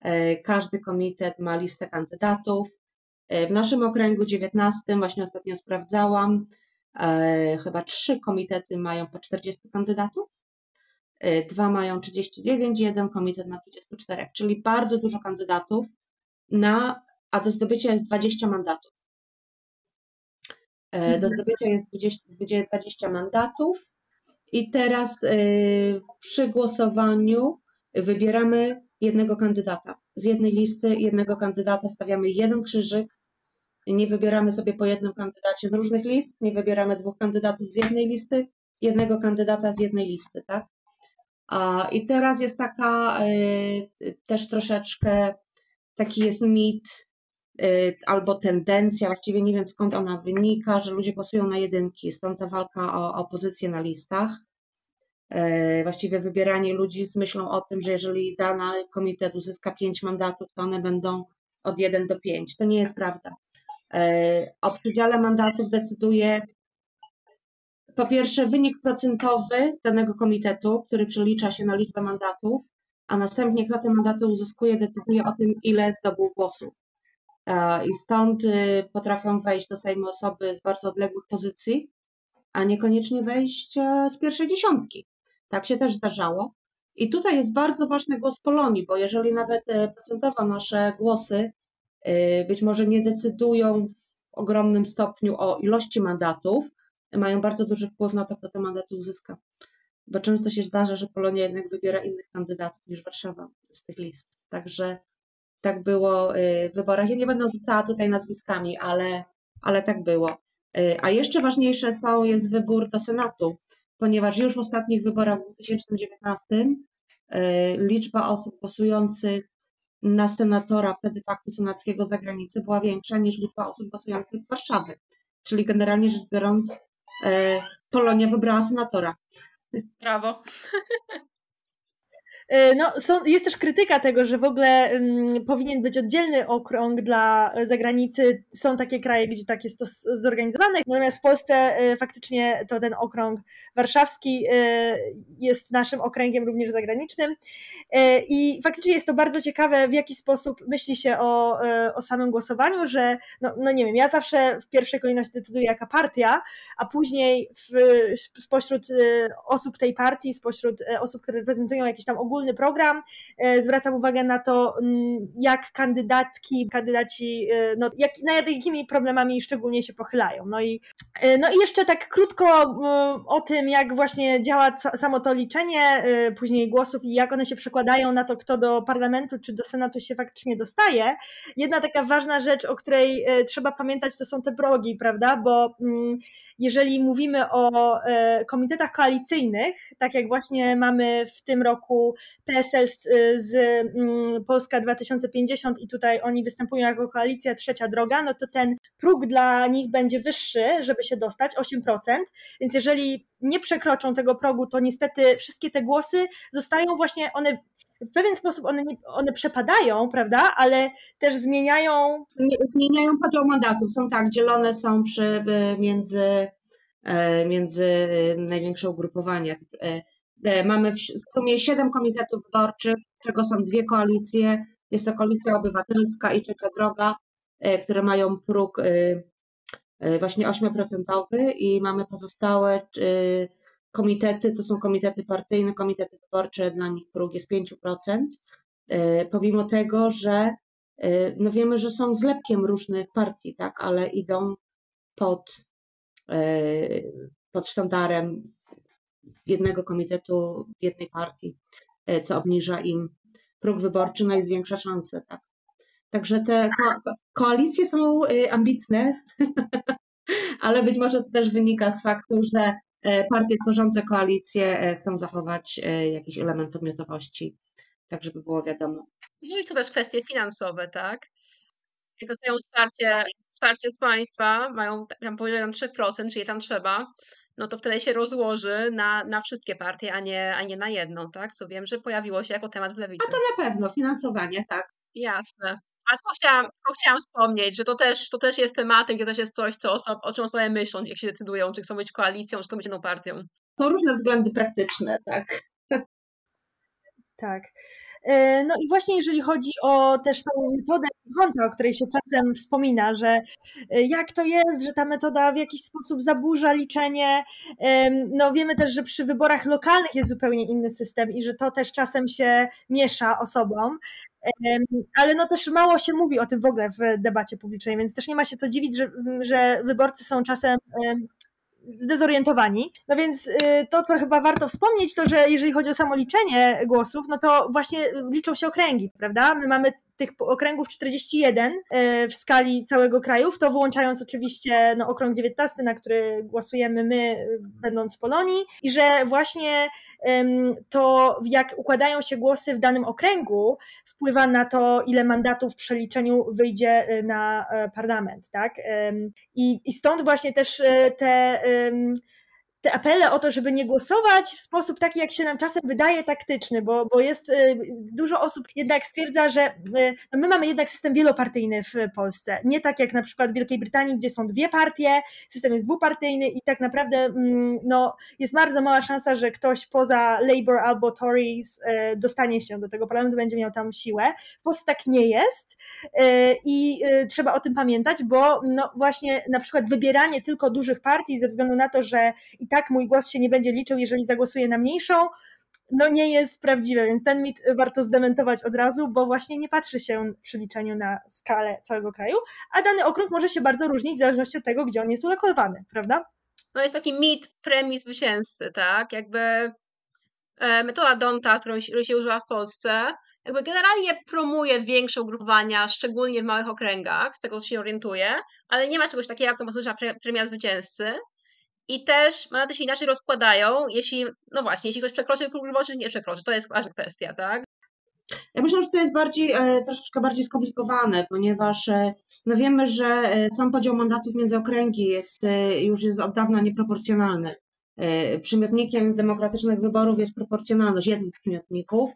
e, każdy komitet ma listę kandydatów. W naszym okręgu 19, właśnie ostatnio sprawdzałam, chyba trzy komitety mają po 40 kandydatów, dwa mają 39, jeden komitet ma 24, czyli bardzo dużo kandydatów na, a do zdobycia jest 20 mandatów. E, do mhm. zdobycia jest 20, 20 mandatów i teraz e, przy głosowaniu wybieramy jednego kandydata. Z jednej listy jednego kandydata stawiamy jeden krzyżyk. Nie wybieramy sobie po jednym kandydacie z różnych list, nie wybieramy dwóch kandydatów z jednej listy, jednego kandydata z jednej listy, tak? A, I teraz jest taka y, też troszeczkę taki jest mit, albo tendencja, właściwie nie wiem skąd ona wynika, że ludzie głosują na jedynki, stąd ta walka o, o pozycję na listach. Y, właściwie wybieranie ludzi z myślą o tym, że jeżeli dany komitet uzyska pięć mandatów, to one będą od 1 do 5. To nie jest prawda. Y, o przydziale mandatów decyduje po pierwsze wynik procentowy danego komitetu, który przelicza się na liczbę mandatów, a następnie kto te mandaty uzyskuje, decyduje o tym, ile zdobył głosów. I stąd y, potrafią wejść do Sejmu osoby z bardzo odległych pozycji, a niekoniecznie wejść e, z pierwszej dziesiątki. Tak się też zdarzało. I tutaj jest bardzo ważny głos Polonii, bo jeżeli nawet e, procentowo nasze głosy e, być może nie decydują w ogromnym stopniu o ilości mandatów, mają bardzo duży wpływ na to, kto te mandaty uzyska. Bo często się zdarza, że Polonia jednak wybiera innych kandydatów niż Warszawa z tych list. Także tak było y, w wyborach. Ja nie będę rzucała tutaj nazwiskami, ale, ale tak było. Y, a jeszcze ważniejsze są, jest wybór do Senatu, ponieważ już w ostatnich wyborach w 2019 y, liczba osób głosujących na senatora wtedy paktu senackiego za granicę była większa niż liczba osób głosujących w Warszawie. Czyli generalnie rzecz biorąc, Polonia wybrała senatora. Brawo. E, no, są, jest też krytyka tego, że w ogóle um, powinien być oddzielny okrąg dla zagranicy. Są takie kraje, gdzie tak jest to zorganizowane, natomiast w Polsce y, faktycznie to ten okrąg warszawski y, jest naszym okręgiem również zagranicznym. I faktycznie jest to bardzo ciekawe, w jaki sposób myśli się o, o samym głosowaniu, że no, no nie wiem, ja zawsze w pierwszej kolejności decyduję jaka partia, a później w, spośród osób tej partii, spośród osób, które reprezentują jakiś tam ogólny ogólny program. E, zwracam uwagę na to, mm, jak kandydatki, kandydaci, e, no, jak, nad jakimi problemami szczególnie się pochylają. No i, e, no i jeszcze tak krótko o tym, jak właśnie działa samo to liczenie później głosów i jak one się przekładają na to, kto do parlamentu czy do senatu się faktycznie dostaje. Jedna taka ważna rzecz, o której trzeba pamiętać, to są te progi, prawda? Bo mm, jeżeli mówimy o komitetach koalicyjnych, tak jak właśnie mamy w tym roku PSL z, z mm, Polska 2050 i tutaj oni występują jako koalicja Trzecia Droga, no to ten próg dla nich będzie wyższy, żeby się dostać, 8%, więc jeżeli nie przekroczą tego progu, to niestety wszystkie te głosy zostają właśnie, one w pewien sposób one, one przepadają, prawda, ale też zmieniają... Zmieniają podział mandatów, są tak, dzielone są przy, między, e, między największe ugrupowania. E, E, mamy w sumie siedem komitetów wyborczych, z czego są dwie koalicje. Jest to Koalicja Obywatelska i Trzecia Droga, e, które mają próg e, właśnie 8% i mamy pozostałe komitety, to są komitety partyjne, komitety wyborcze, dla nich próg jest 5%. Pomimo tego, że no wiemy, że są zlepkiem różnych partii, tak, ale idą pod, pod sztandarem jednego komitetu, jednej partii, e, co obniża im próg wyborczy, no i zwiększa szanse. Tak? Także te ko koalicje są e, ambitne, ale być może to też wynika z faktu, że e, partie tworzące koalicje chcą zachować jakiś element podmiotowości, tak żeby było wiadomo. No i to też kwestie finansowe, tak? Jak dostają wsparcie, wsparcie z państwa, mają tam powyżej 3%, czyli tam trzeba, no to wtedy się rozłoży na, na wszystkie partie, a nie, a nie na jedną, tak? Co wiem, że pojawiło się jako temat w lewicy. A to na pewno, finansowanie, tak. Jasne. A tylko chciałam, tylko chciałam wspomnieć, że to też, to też jest tematem, gdzie też jest coś, co osob, o czym osoby myślą, jak się decydują, czy chcą być koalicją, czy chcą być jedną partią. To różne względy praktyczne, tak. Tak. E, no i właśnie jeżeli chodzi o też tą metodę konta, o której się czasem wspomina, że e, jak to jest, że ta metoda w jakiś sposób zaburza liczenie. No wiemy też, że przy wyborach lokalnych jest zupełnie inny system i że to też czasem się miesza osobom. Ale no też mało się mówi o tym w ogóle w debacie publicznej, więc też nie ma się co dziwić, że, że wyborcy są czasem zdezorientowani. No więc y, to, co chyba warto wspomnieć, to że jeżeli chodzi o samo liczenie głosów, no to właśnie liczą się okręgi, prawda? My mamy tych okręgów 41 e, w skali całego kraju, w to włączając oczywiście no, okrąg 19, na który głosujemy my, będąc w Polonii, i że właśnie to, jak układają się głosy w danym okręgu, wpływa na to, ile mandatów w przeliczeniu wyjdzie e, na e, parlament, tak? I, i stąd właśnie też te te apele o to, żeby nie głosować w sposób taki, jak się nam czasem wydaje, taktyczny, bo, bo jest y, dużo osób jednak stwierdza, że y, no my mamy jednak system wielopartyjny w Polsce. Nie tak jak na przykład w Wielkiej Brytanii, gdzie są dwie partie, system jest dwupartyjny i tak naprawdę mm, no, jest bardzo mała szansa, że ktoś poza Labour albo Tories y, dostanie się do tego parlamentu, będzie miał tam siłę. W Polsce tak nie jest i trzeba o tym pamiętać, bo no właśnie na przykład wybieranie tylko dużych partii ze względu na to, że i tak mój głos się nie będzie liczył, jeżeli zagłosuję na mniejszą, no nie jest prawdziwe, więc ten mit warto zdementować od razu, bo właśnie nie patrzy się w przeliczeniu na skalę całego kraju, a dany okrąg może się bardzo różnić w zależności od tego, gdzie on jest ulokowany, prawda? No jest taki mit premii zwycięzcy, tak? Jakby e, metoda Donta, którą się używa w Polsce, jakby generalnie promuje większe ugrupowania, szczególnie w małych okręgach, z tego co się orientuje, ale nie ma czegoś takiego jak to może premia zwycięzcy. I też mandaty się inaczej rozkładają, jeśli, no właśnie, jeśli ktoś przekroczy próg wyborczy, czy nie przekroczy. To jest ważna kwestia, tak? Ja myślę, że to jest bardziej, e, troszeczkę bardziej skomplikowane, ponieważ e, no wiemy, że e, sam podział mandatów między okręgi jest, już jest od dawna nieproporcjonalny. Przymiotnikiem demokratycznych wyborów jest proporcjonalność jednych z przymiotników,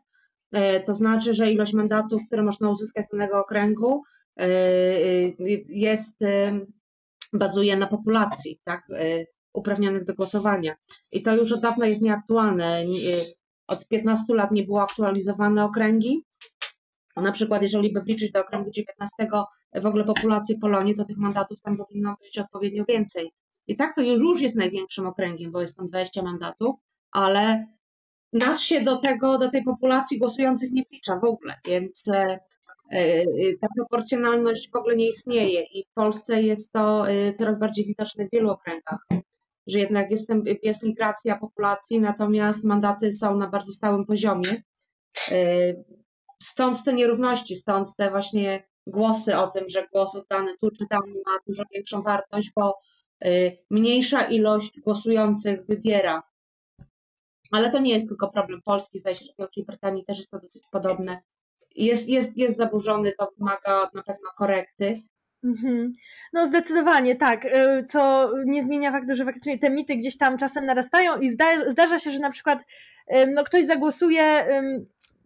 to znaczy, że ilość mandatów, które można uzyskać z danego okręgu jest, bazuje na populacji, tak? Uprawnionych do głosowania. I to już od dawna jest nieaktualne. Od 15 lat nie było aktualizowane okręgi. Na przykład, jeżeli by wliczyć do okręgu 19 w ogóle populację Polonii, to tych mandatów tam powinno być odpowiednio więcej. I tak to już, już jest największym okręgiem, bo jest tam 20 mandatów, ale nas się do tego, do tej populacji głosujących nie wlicza w ogóle, więc e, e, ta proporcjonalność w ogóle nie istnieje i w Polsce jest to e, coraz bardziej widoczne w wielu okręgach że jednak jest, jest migracja populacji, natomiast mandaty są na bardzo stałym poziomie. Y, stąd te nierówności, stąd te właśnie głosy o tym, że głos oddany tu czy tam ma dużo większą wartość, bo y, mniejsza ilość głosujących wybiera. Ale to nie jest tylko problem Polski, zdaje się, że w Wielkiej Brytanii też jest to dosyć podobne. Jest, jest, jest zaburzony, to wymaga na pewno korekty. Mhm. No zdecydowanie tak, y, co nie zmienia faktu, że faktycznie te mity gdzieś tam czasem narastają i zdarza się, że na przykład no, ktoś zagłosuje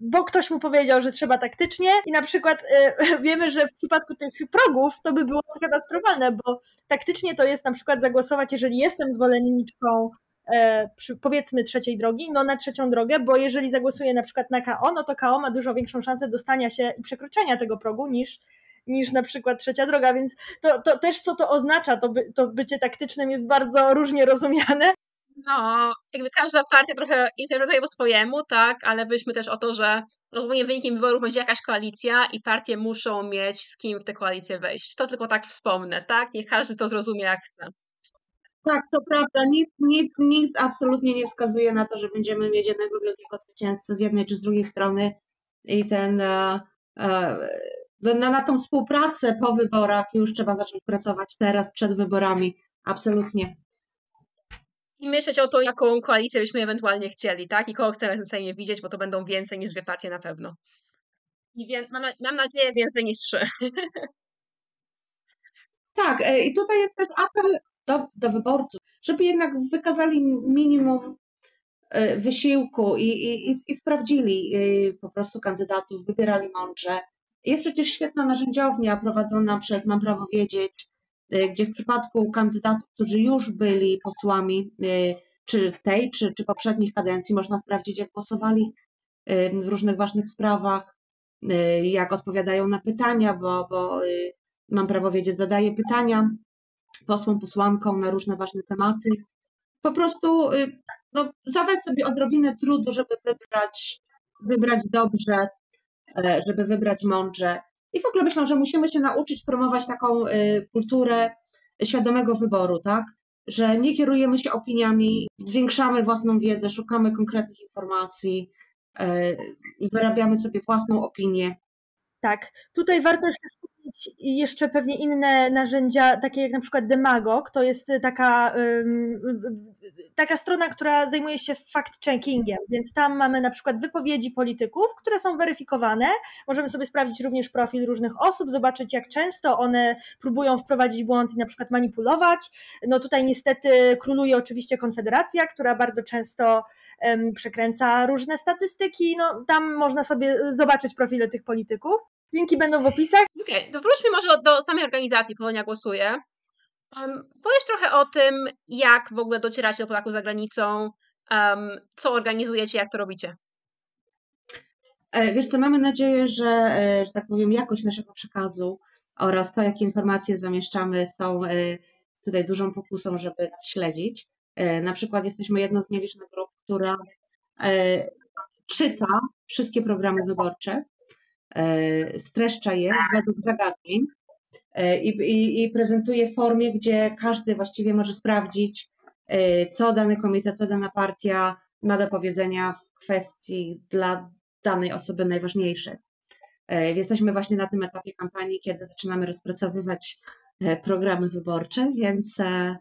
bo ktoś mu powiedział, że trzeba taktycznie i na przykład y, wiemy, że w przypadku tych progów to by było katastrofalne, bo taktycznie to jest na przykład zagłosować, jeżeli jestem zwolenniczką e, powiedzmy trzeciej drogi, no na trzecią drogę, bo jeżeli zagłosuję na przykład na KO, no to KO ma dużo większą szansę dostania się i przekroczenia tego progu niż niż na przykład trzecia droga, więc to, to też co to oznacza, to, by, to bycie taktycznym jest bardzo różnie rozumiane. No, jakby każda partia trochę interpretuje po swojemu, tak, ale byliśmy też o to, że rozumiem wynikiem wyborów będzie jakaś koalicja i partie muszą mieć z kim w tę koalicję wejść. To tylko tak wspomnę, tak? Niech każdy to zrozumie jak chce. Tak, to prawda. Nikt, nikt, nikt absolutnie nie wskazuje na to, że będziemy mieć jednego wielkiego zwycięzcę z jednej czy z drugiej strony i ten e, e, na, na tą współpracę po wyborach już trzeba zacząć pracować teraz, przed wyborami. Absolutnie. I myśleć o to, jaką koalicję byśmy ewentualnie chcieli, tak? I kogo chcemy w tym Sejmie widzieć, bo to będą więcej niż dwie partie na pewno. I wie, mam, mam nadzieję więcej niż trzy. Tak, e, i tutaj jest też apel do, do wyborców, żeby jednak wykazali minimum e, wysiłku i, i, i sprawdzili e, po prostu kandydatów, wybierali mądrze, jest przecież świetna narzędziownia prowadzona przez Mam Prawo Wiedzieć, y, gdzie w przypadku kandydatów, którzy już byli posłami, y, czy tej, czy, czy poprzednich kadencji, można sprawdzić, jak głosowali y, w różnych ważnych sprawach, jak odpowiadają na pytania, bo, bo Mam Prawo Wiedzieć zadaje pytania posłom, posłankom na różne ważne tematy. Po prostu no, zadać sobie odrobinę trudu, żeby wybrać, wybrać dobrze żeby wybrać mądrze. I w ogóle myślę, że musimy się nauczyć promować taką e, kulturę świadomego wyboru, tak? Że nie kierujemy się opiniami, zwiększamy własną wiedzę, szukamy konkretnych informacji, e, wyrabiamy sobie własną opinię. Tak, tutaj warto jeszcze pewnie inne narzędzia, takie jak na przykład Demagog, to jest taka, taka strona, która zajmuje się fact-checkingiem, więc tam mamy na przykład wypowiedzi polityków, które są weryfikowane. Możemy sobie sprawdzić również profil różnych osób, zobaczyć jak często one próbują wprowadzić błąd i na przykład manipulować. No tutaj niestety króluje oczywiście Konfederacja, która bardzo często przekręca różne statystyki. No tam można sobie zobaczyć profile tych polityków. Linki będą w opisach. Okej, okay, to wróćmy może do samej organizacji Polonia Głosuje. Um, powiesz trochę o tym, jak w ogóle docieracie do Polaków za granicą, um, co organizujecie, jak to robicie. E, wiesz co, mamy nadzieję, że, e, że tak powiem, jakość naszego przekazu oraz to, jakie informacje zamieszczamy z tą e, tutaj dużą pokusą, żeby śledzić. Na przykład jesteśmy jedną z nielicznych grup, która czyta wszystkie programy wyborcze, streszcza je według zagadnień i, i, i prezentuje w formie, gdzie każdy właściwie może sprawdzić, co dany komitet, co dana partia ma do powiedzenia w kwestii dla danej osoby najważniejsze. Jesteśmy właśnie na tym etapie kampanii, kiedy zaczynamy rozpracowywać e, programy wyborcze, więc e,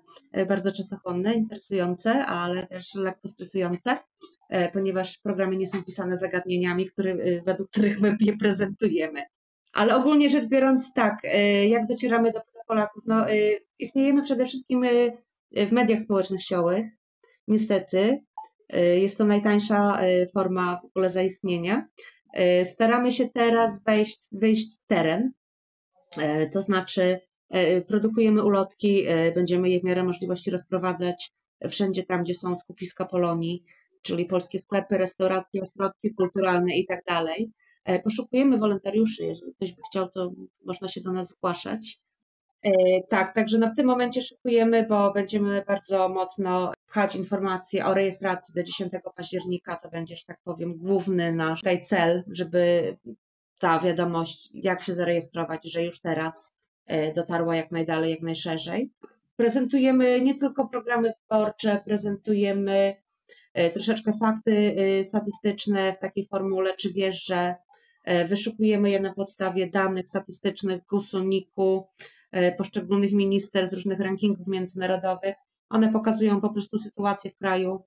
bardzo czasochłonne, interesujące, ale też lekko stresujące, e, ponieważ programy nie są pisane zagadnieniami, który, według których my je prezentujemy. Ale ogólnie rzecz biorąc, tak, jak docieramy do Polaków? No, istniejemy przede wszystkim w mediach społecznościowych, niestety. Jest to najtańsza forma w ogóle zaistnienia. E, staramy się teraz wejść, wyjść w teren, e, to znaczy e, produkujemy ulotki, będziemy je w miarę możliwości rozprowadzać wszędzie tam, gdzie są skupiska Polonii, czyli polskie sklepy, restauracje, ośrodki kulturalne i tak dalej. Poszukujemy wolontariuszy, jeżeli ktoś by chciał, to można się do nas zgłaszać. Tak, także no w tym momencie szykujemy, bo będziemy bardzo mocno pchać informacje o rejestracji do 10 października. To będzie, że tak powiem, główny nasz tutaj cel, żeby ta wiadomość, jak się zarejestrować, że już teraz e, dotarła jak najdalej, jak najszerzej. Prezentujemy nie tylko programy wyborcze, prezentujemy e, troszeczkę fakty e, statystyczne w takiej formule, czy wiesz, że wyszukujemy je na podstawie danych statystycznych GUS-u, NIK-u, poszczególnych minister z różnych rankingów międzynarodowych one pokazują po prostu sytuację w kraju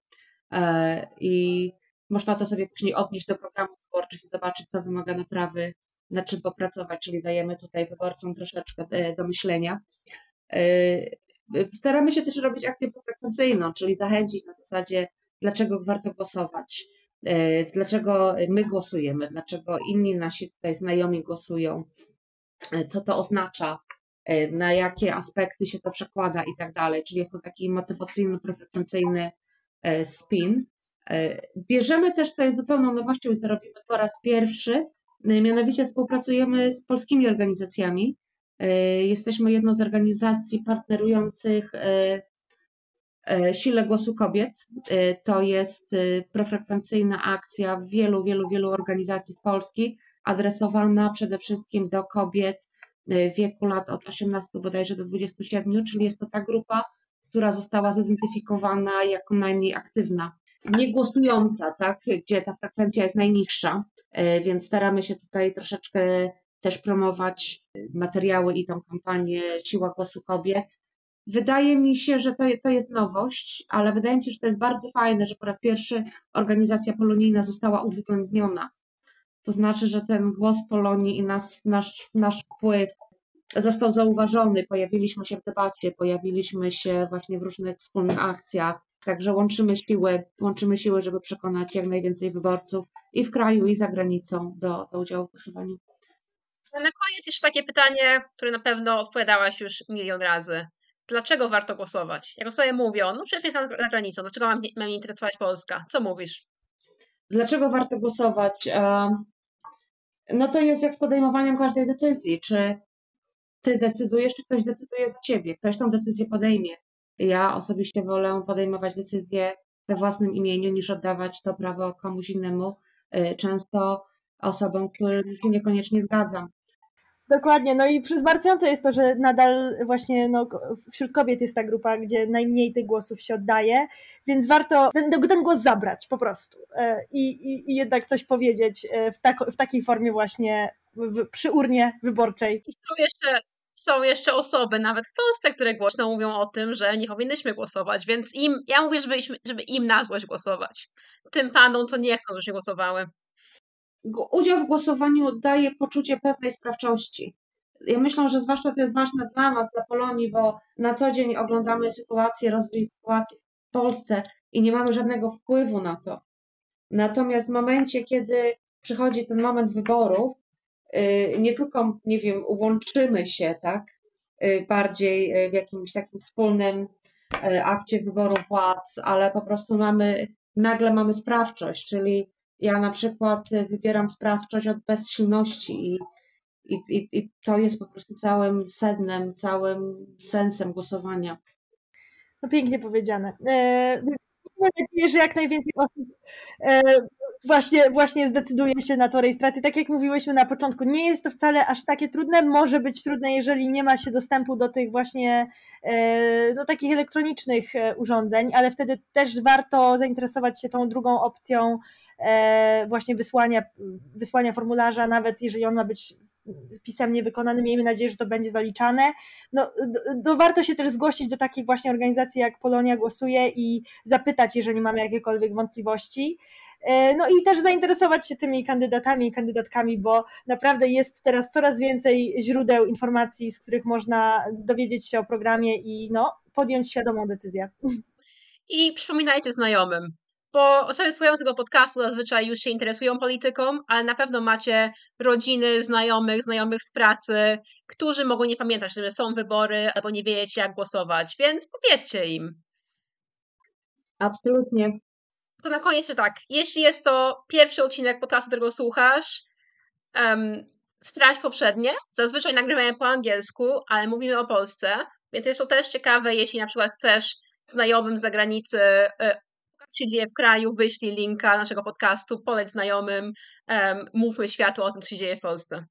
e, i można to sobie później odnieść do programów wyborczych i zobaczyć, co wymaga naprawy, nad czym popracować, czyli dajemy tutaj wyborcom troszeczkę e, do myślenia. E, staramy się też robić akcję profrekwencyjną, czyli zachęcić na zasadzie, dlaczego warto głosować, dlaczego my głosujemy, dlaczego inni nasi tutaj znajomi głosują, co to oznacza, E, na jakie aspekty się to przekłada i tak dalej. Czyli jest to taki motywacyjno-prefrekwencyjny e, spin. E, bierzemy też, co jest zupełną nowością i to robimy po raz pierwszy, mianowicie współpracujemy z polskimi organizacjami. Jesteśmy jedną z organizacji partnerujących Sile Głosu Kobiet. To jest profrekwencyjna akcja wielu, wielu, wielu organizacji z Polski, adresowana przede wszystkim do kobiet w wieku lat od 18 bodajże do 27, czyli jest to ta grupa, która została zidentyfikowana jako najmniej aktywna. Nie głosująca, tak, gdzie ta frekwencja jest najniższa, e, więc staramy się tutaj troszeczkę też promować materiały i tą kampanię Siła Głosu Kobiet. Wydaje mi się, że to, to jest nowość, ale wydaje mi się, że to jest bardzo fajne, że po raz pierwszy organizacja polonijna została uwzględniona. To znaczy, że ten głos Polonii i nas, nasz, nasz wpływ został zauważony, pojawiliśmy się w debacie, pojawiliśmy się właśnie w różnych wspólnych akcjach, także łączymy siły, łączymy siły, żeby przekonać jak najwięcej wyborców i w kraju, i za granicą do, do udziału w głosowaniu. Na koniec jeszcze takie pytanie, które na pewno odpowiadałaś już milion razy. Dlaczego warto głosować? Jak sobie mówią, no przecież jest za granicą, dlaczego mam, mam interesować Polska? Co mówisz? Dlaczego warto głosować? no to jest jak z podejmowaniem każdej decyzji. Czy ty decydujesz, czy ktoś decyduje za ciebie? Ktoś tą decyzję podejmie. Ja osobiście wolę podejmować decyzje we własnym imieniu, niż oddawać to prawo komuś innemu, y, często osobom, którym się niekoniecznie zgadzam. Dokładnie, no i zmartwiące jest to, że nadal właśnie no, wśród kobiet jest ta grupa, gdzie najmniej tych głosów się oddaje, więc warto ten, ten głos zabrać po prostu e, i, i, i jednak coś powiedzieć e, w, tak, w takiej formie właśnie w, przy urnie wyborczej. I są jeszcze, są jeszcze osoby, nawet w Polsce, które głośno mówią o tym, że nie powinnyśmy głosować, więc im, ja mówię, żeby, żeby im na złość głosować. Tym panom, co nie chcą, żebyśmy głosowały. Udział w głosowaniu daje poczucie pewnej sprawczości. Ja myślę, że zwłaszcza to jest ważne dla nas, dla Polonii, bo na co dzień oglądamy sytuację, rozwój sytuacji w Polsce i nie mamy żadnego wpływu na to. Natomiast w momencie, kiedy przychodzi ten moment wyborów, nie tylko, nie wiem, łączymy się, tak, y, bardziej y, w jakimś takim wspólnym akcie wyboru władz, ale po prostu mamy, nagle mamy sprawczość, czyli ja na przykład wybieram sprawczość od bezsilności i, i, i, i to jest po prostu całym sednem, całym sensem głosowania. No pięknie powiedziane. E, mam nadzieję, że jak najwięcej osób e, właśnie, właśnie zdecyduje się na tą rejestrację. Tak jak mówiłyśmy na początku, nie jest to wcale aż takie trudne. Może być trudne, jeżeli nie ma się dostępu do tych właśnie do takich elektronicznych e, urządzeń, ale wtedy też warto zainteresować się tą drugą opcją e, właśnie wysłania, wysłania formularza, nawet jeżeli on ma być pisemnie wykonany, miejmy nadzieję, że to będzie zaliczane. No, do, warto się też zgłosić do takich właśnie organizacji jak Polonia Głosuje i zapytać, jeżeli mamy jakiekolwiek wątpliwości. E, no i też zainteresować się tymi kandydatami i kandydatkami, bo naprawdę jest teraz coraz więcej źródeł informacji, z których można dowiedzieć się o programie i no, podjąć świadomą decyzję. I przypominajcie znajomym, bo osoby słuchające tego podcastu zazwyczaj już się interesują polityką, ale na pewno macie rodziny, znajomych, znajomych z pracy, którzy mogą nie pamiętać, że są wybory albo nie wiedzieć, jak głosować, więc powiedzcie im. Absolutnie. To na koniec, że tak, jeśli jest to pierwszy odcinek podcastu, którego słuchasz, um, sprawdź poprzednie. Zazwyczaj nagrywamy po angielsku, ale mówimy o Polsce, więc jest to też ciekawe, jeśli na przykład chcesz znajomym z zagranicy e, się dzieje w kraju, wyślij linka naszego podcastu, poleć znajomym, um, mówmy światu o tym, co się dzieje w Polsce.